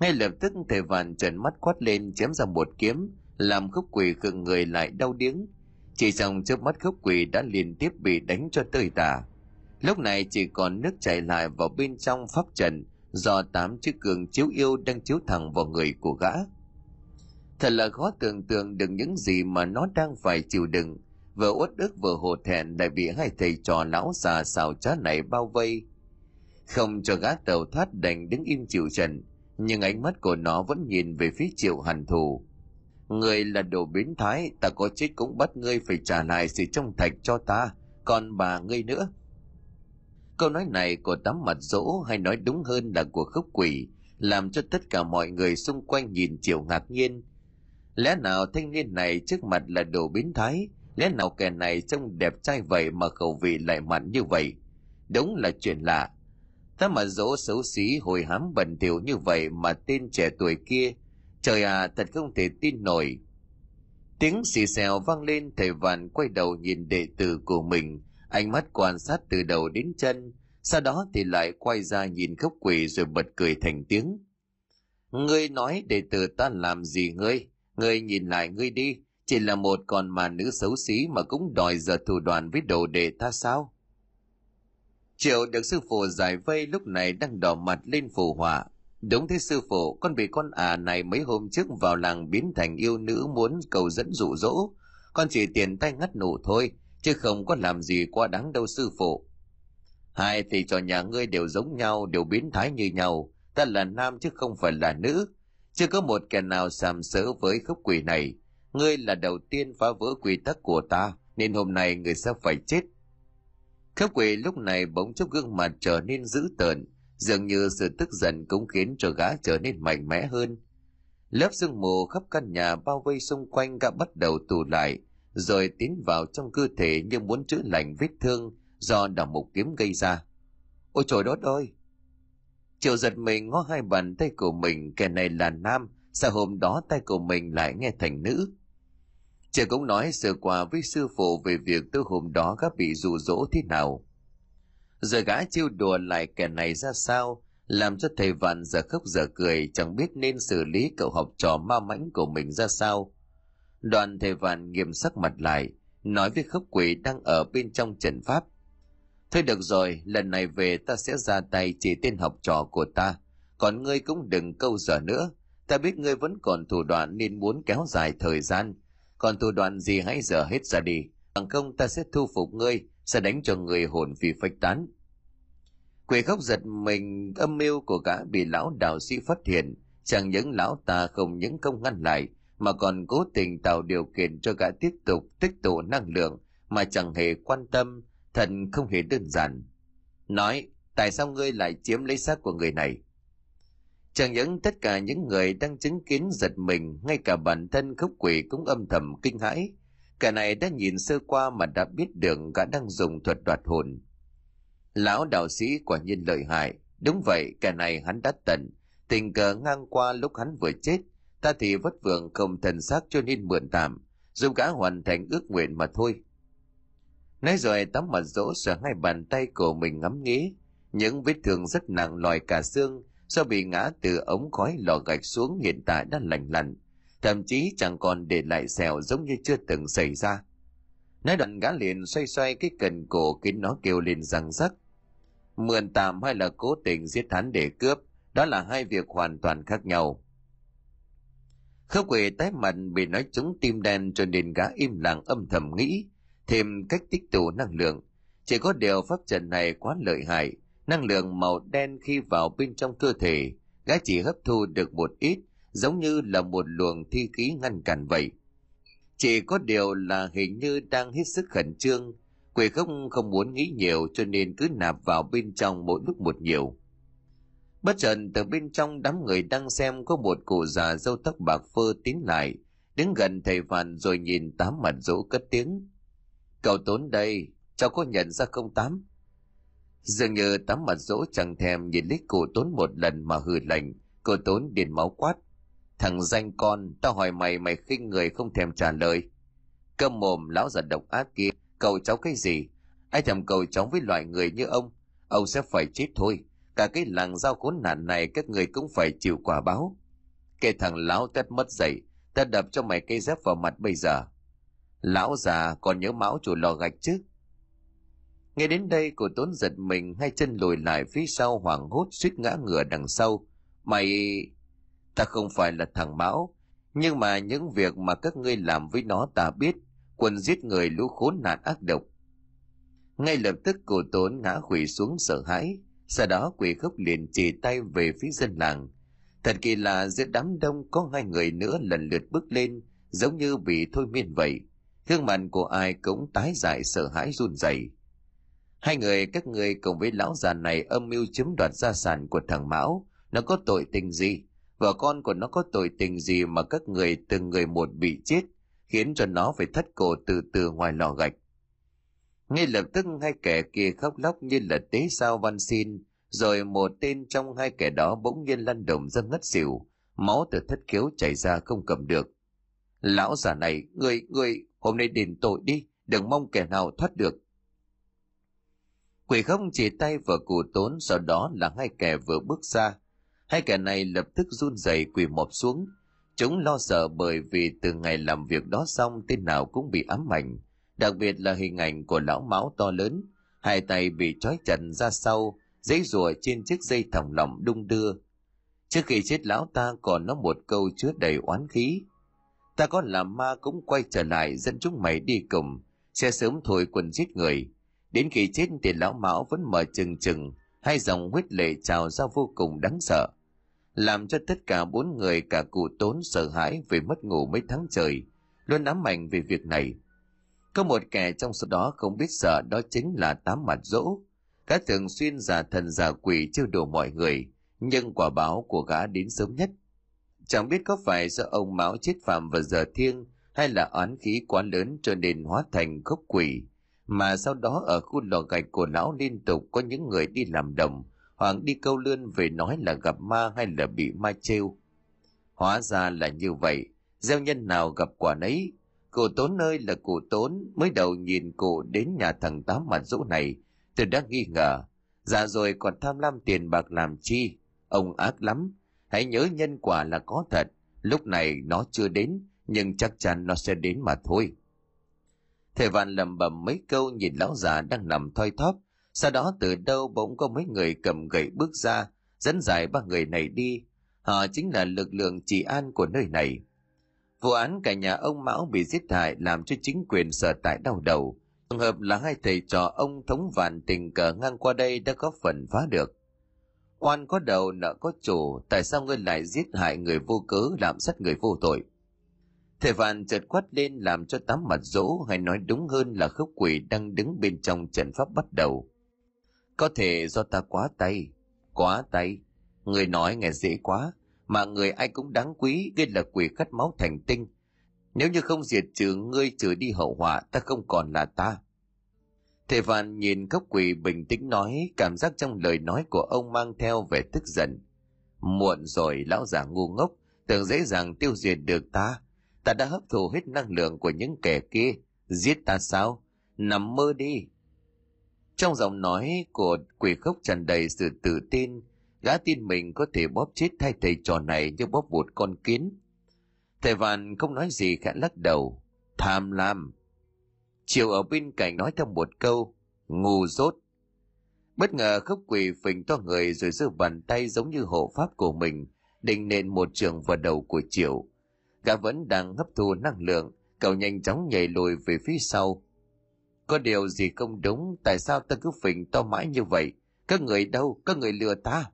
Ngay lập tức thầy vạn trần mắt quát lên chém ra một kiếm, làm khốc quỷ khựng người lại đau điếng. Chỉ trong trước mắt khốc quỷ đã liên tiếp bị đánh cho tơi tả. Lúc này chỉ còn nước chảy lại vào bên trong pháp trận do tám chiếc cường chiếu yêu đang chiếu thẳng vào người của gã. Thật là khó tưởng tượng được những gì mà nó đang phải chịu đựng, vừa uất ức vừa hổ thẹn lại bị hai thầy trò lão già xào trá này bao vây. Không cho gã tàu thoát đành đứng im chịu trận, nhưng ánh mắt của nó vẫn nhìn về phía triệu hàn thù. Người là đồ biến thái, ta có chết cũng bắt ngươi phải trả lại sự trong thạch cho ta, còn bà ngươi nữa. Câu nói này của tấm mặt dỗ hay nói đúng hơn là của khúc quỷ, làm cho tất cả mọi người xung quanh nhìn chiều ngạc nhiên. Lẽ nào thanh niên này trước mặt là đồ biến thái, lẽ nào kẻ này trông đẹp trai vậy mà khẩu vị lại mặn như vậy? Đúng là chuyện lạ. Ta mà dỗ xấu xí hồi hám bẩn thỉu như vậy mà tên trẻ tuổi kia, trời à thật không thể tin nổi. Tiếng xì xèo vang lên thầy vạn quay đầu nhìn đệ tử của mình, ánh mắt quan sát từ đầu đến chân, sau đó thì lại quay ra nhìn khóc quỷ rồi bật cười thành tiếng. Ngươi nói để tử ta làm gì ngươi? Ngươi nhìn lại ngươi đi, chỉ là một con mà nữ xấu xí mà cũng đòi giờ thủ đoàn với đồ để ta sao? Triệu được sư phụ giải vây lúc này đang đỏ mặt lên phù họa. Đúng thế sư phụ, con bị con à này mấy hôm trước vào làng biến thành yêu nữ muốn cầu dẫn dụ dỗ. con chỉ tiền tay ngắt nụ thôi chứ không có làm gì quá đáng đâu sư phụ. Hai thì cho nhà ngươi đều giống nhau, đều biến thái như nhau. Ta là nam chứ không phải là nữ. Chưa có một kẻ nào sàm sỡ với khúc quỷ này. Ngươi là đầu tiên phá vỡ quy tắc của ta, nên hôm nay người sẽ phải chết. Khúc quỷ lúc này bỗng chốc gương mặt trở nên dữ tợn. Dường như sự tức giận cũng khiến cho gã trở nên mạnh mẽ hơn. Lớp sương mù khắp căn nhà bao vây xung quanh gã bắt đầu tù lại rồi tiến vào trong cơ thể như muốn chữa lành vết thương do đào mục kiếm gây ra ôi trời đất ơi triệu giật mình ngó hai bàn tay của mình kẻ này là nam sao hôm đó tay của mình lại nghe thành nữ Trời cũng nói sơ qua với sư phụ về việc từ hôm đó gã bị dụ dỗ thế nào. giờ gã chiêu đùa lại kẻ này ra sao, làm cho thầy vạn giờ khóc giờ cười chẳng biết nên xử lý cậu học trò ma mãnh của mình ra sao. Đoàn thầy vạn nghiêm sắc mặt lại, nói với khốc quỷ đang ở bên trong trận pháp. Thôi được rồi, lần này về ta sẽ ra tay chỉ tên học trò của ta, còn ngươi cũng đừng câu giờ nữa. Ta biết ngươi vẫn còn thủ đoạn nên muốn kéo dài thời gian, còn thủ đoạn gì hãy giờ hết ra đi, bằng không ta sẽ thu phục ngươi, sẽ đánh cho người hồn phi phách tán. Quỷ khóc giật mình âm mưu của gã bị lão đạo sĩ phát hiện, chẳng những lão ta không những công ngăn lại, mà còn cố tình tạo điều kiện cho gã tiếp tục tích tụ năng lượng mà chẳng hề quan tâm, thần không hề đơn giản. Nói, tại sao ngươi lại chiếm lấy xác của người này? Chẳng những tất cả những người đang chứng kiến giật mình, ngay cả bản thân khúc quỷ cũng âm thầm kinh hãi. Cả này đã nhìn sơ qua mà đã biết được gã đang dùng thuật đoạt hồn. Lão đạo sĩ quả nhiên lợi hại. Đúng vậy, cả này hắn đã tận. Tình cờ ngang qua lúc hắn vừa chết, ta thì vất vưởng không thần xác cho nên mượn tạm, giúp gã hoàn thành ước nguyện mà thôi. Nói rồi tắm mặt dỗ sợ hai bàn tay của mình ngắm nghĩ, những vết thương rất nặng lòi cả xương, do bị ngã từ ống khói lò gạch xuống hiện tại đã lành lặn thậm chí chẳng còn để lại sẹo giống như chưa từng xảy ra. Nói đoạn gã liền xoay xoay cái cần cổ khiến nó kêu lên răng rắc. Mượn tạm hay là cố tình giết hắn để cướp đó là hai việc hoàn toàn khác nhau khớp quỷ tái mặt bị nói trúng tim đen cho nên gã im lặng âm thầm nghĩ thêm cách tích tụ năng lượng chỉ có điều pháp trận này quá lợi hại Năng lượng màu đen khi vào bên trong cơ thể, gã chỉ hấp thu được một ít, giống như là một luồng thi khí ngăn cản vậy. Chỉ có điều là hình như đang hết sức khẩn trương, quỷ không không muốn nghĩ nhiều cho nên cứ nạp vào bên trong mỗi lúc một nhiều. Bất chợt từ bên trong đám người đang xem có một cụ già râu tóc bạc phơ tiến lại, đứng gần thầy Phan rồi nhìn tám mặt dỗ cất tiếng. Cậu tốn đây, cháu có nhận ra không tám? Dường như tám mặt dỗ chẳng thèm nhìn lít cụ tốn một lần mà hừ lạnh, cụ tốn điền máu quát. Thằng danh con, tao hỏi mày mày khinh người không thèm trả lời. Câm mồm lão già độc ác kia, cầu cháu cái gì? Ai thèm cầu cháu với loại người như ông? Ông sẽ phải chết thôi. Cả cái làng giao khốn nạn này các người cũng phải chịu quả báo. Kể thằng lão tét mất dậy, ta đập cho mày cây dép vào mặt bây giờ. Lão già còn nhớ máu chủ lò gạch chứ? Nghe đến đây cô Tốn giật mình hai chân lùi lại phía sau hoảng hốt suýt ngã ngửa đằng sau. Mày... Ta không phải là thằng Mão, nhưng mà những việc mà các ngươi làm với nó ta biết, quân giết người lũ khốn nạn ác độc. Ngay lập tức cô Tốn ngã quỷ xuống sợ hãi, sau đó quỷ khốc liền chỉ tay về phía dân làng. Thật kỳ lạ giữa đám đông có hai người nữa lần lượt bước lên, giống như bị thôi miên vậy. Gương mặt của ai cũng tái dại sợ hãi run rẩy Hai người các người cùng với lão già này âm mưu chiếm đoạt gia sản của thằng Mão. Nó có tội tình gì? Vợ con của nó có tội tình gì mà các người từng người một bị chết, khiến cho nó phải thất cổ từ từ ngoài lò gạch. Ngay lập tức hai kẻ kia khóc lóc như là tế sao văn xin, rồi một tên trong hai kẻ đó bỗng nhiên lăn đồng ra ngất xỉu, máu từ thất khiếu chảy ra không cầm được. Lão già này, người, người, hôm nay đền tội đi, đừng mong kẻ nào thoát được. Quỷ không chỉ tay vào cụ tốn sau đó là hai kẻ vừa bước ra. Hai kẻ này lập tức run rẩy quỳ mọp xuống. Chúng lo sợ bởi vì từ ngày làm việc đó xong tên nào cũng bị ám ảnh. Đặc biệt là hình ảnh của lão máu to lớn. Hai tay bị trói chặt ra sau, giấy rùa trên chiếc dây thòng lọng đung đưa. Trước khi chết lão ta còn nói một câu chứa đầy oán khí. ta có làm ma cũng quay trở lại dẫn chúng mày đi cùng sẽ sớm thôi quần giết người đến khi chết thì lão mão vẫn mở chừng chừng hai dòng huyết lệ trào ra vô cùng đáng sợ làm cho tất cả bốn người cả cụ tốn sợ hãi vì mất ngủ mấy tháng trời luôn ám ảnh về việc này có một kẻ trong số đó không biết sợ, đó chính là tám mặt dỗ. Gã thường xuyên giả thần giả quỷ trêu đùa mọi người, nhưng quả báo của gã đến sớm nhất. Chẳng biết có phải do ông máu chết phạm vào giờ thiêng, hay là oán khí quá lớn cho nên hóa thành khốc quỷ, mà sau đó ở khu lò gạch của lão liên tục có những người đi làm đồng, hoặc đi câu lươn về nói là gặp ma hay là bị ma trêu. Hóa ra là như vậy. Gieo nhân nào gặp quả nấy cụ tốn nơi là cụ tốn mới đầu nhìn cụ đến nhà thằng tám mặt dỗ này. Tôi đã nghi ngờ. Dạ rồi còn tham lam tiền bạc làm chi? Ông ác lắm. Hãy nhớ nhân quả là có thật. Lúc này nó chưa đến, nhưng chắc chắn nó sẽ đến mà thôi. Thầy vạn lầm bầm mấy câu nhìn lão già đang nằm thoi thóp. Sau đó từ đâu bỗng có mấy người cầm gậy bước ra, dẫn giải ba người này đi. Họ chính là lực lượng trị an của nơi này vụ án cả nhà ông mão bị giết hại làm cho chính quyền sở tại đau đầu. Trường hợp là hai thầy trò ông thống vạn tình cờ ngang qua đây đã có phần phá được. Oan có đầu, nợ có chủ, tại sao ngươi lại giết hại người vô cớ làm sát người vô tội? Thầy vạn chợt quát lên làm cho tám mặt dỗ hay nói đúng hơn là khốc quỷ đang đứng bên trong trận pháp bắt đầu. Có thể do ta quá tay quá tay. Người nói nghe dễ quá mà người ai cũng đáng quý gây là quỷ cắt máu thành tinh. Nếu như không diệt trừ ngươi trừ đi hậu họa, ta không còn là ta. Thầy vạn nhìn cốc quỷ bình tĩnh nói, cảm giác trong lời nói của ông mang theo vẻ tức giận. Muộn rồi, lão già ngu ngốc, tưởng dễ dàng tiêu diệt được ta. Ta đã hấp thụ hết năng lượng của những kẻ kia. Giết ta sao? Nằm mơ đi. Trong giọng nói của quỷ khốc tràn đầy sự tự tin gã tin mình có thể bóp chết thay thầy trò này như bóp một con kiến. Thầy vạn không nói gì, khẽ lắc đầu. Tham lam. Chiều ở bên cạnh nói thêm một câu, ngu dốt. Bất ngờ khốc quỷ phình to người rồi giơ bàn tay giống như hộ pháp của mình, định nện một trường vào đầu của triệu gã vẫn đang hấp thu năng lượng, cậu nhanh chóng nhảy lùi về phía sau. Có điều gì không đúng, tại sao ta cứ phình to mãi như vậy? Các người đâu? Các người lừa ta?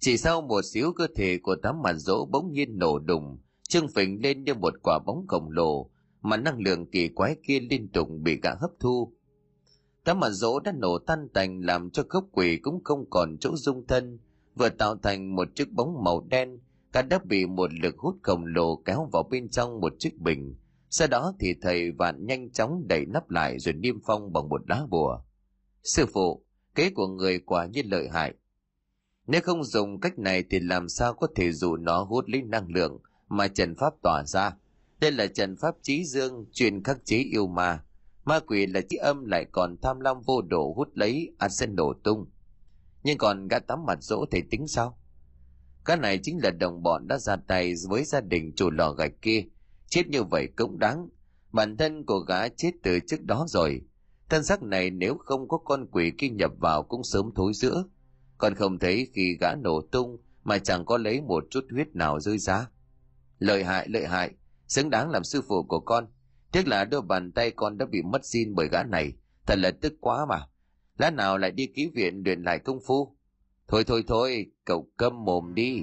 Chỉ sau một xíu cơ thể của tám mặt dỗ bỗng nhiên nổ đùng, trương phình lên như một quả bóng khổng lồ, mà năng lượng kỳ quái kia liên tục bị gã hấp thu. Tám mặt dỗ đã nổ tan tành làm cho gốc quỷ cũng không còn chỗ dung thân, vừa tạo thành một chiếc bóng màu đen, cả đã bị một lực hút khổng lồ kéo vào bên trong một chiếc bình. Sau đó thì thầy vạn nhanh chóng đẩy nắp lại rồi niêm phong bằng một lá bùa. Sư phụ, kế của người quả nhiên lợi hại nếu không dùng cách này thì làm sao có thể dụ nó hút lấy năng lượng mà trần pháp tỏa ra? Đây là trần pháp trí dương, truyền khắc chế yêu ma. Ma quỷ là trí âm lại còn tham lam vô độ hút lấy ắt sẽ nổ tung. Nhưng còn gã tắm mặt dỗ thì tính sao? Cái này chính là đồng bọn đã ra tay với gia đình chủ lò gạch kia. Chết như vậy cũng đáng. Bản thân của gã chết từ trước đó rồi. Thân xác này nếu không có con quỷ kia nhập vào cũng sớm thối giữa còn không thấy khi gã nổ tung mà chẳng có lấy một chút huyết nào rơi ra lợi hại lợi hại, xứng đáng làm sư phụ của con. Tiếc là đôi bàn tay con đã bị mất xin bởi gã này. Thật là tức quá mà. Lát nào lại đi ký viện luyện lại công phu. Thôi thôi thôi, cậu câm mồm đi.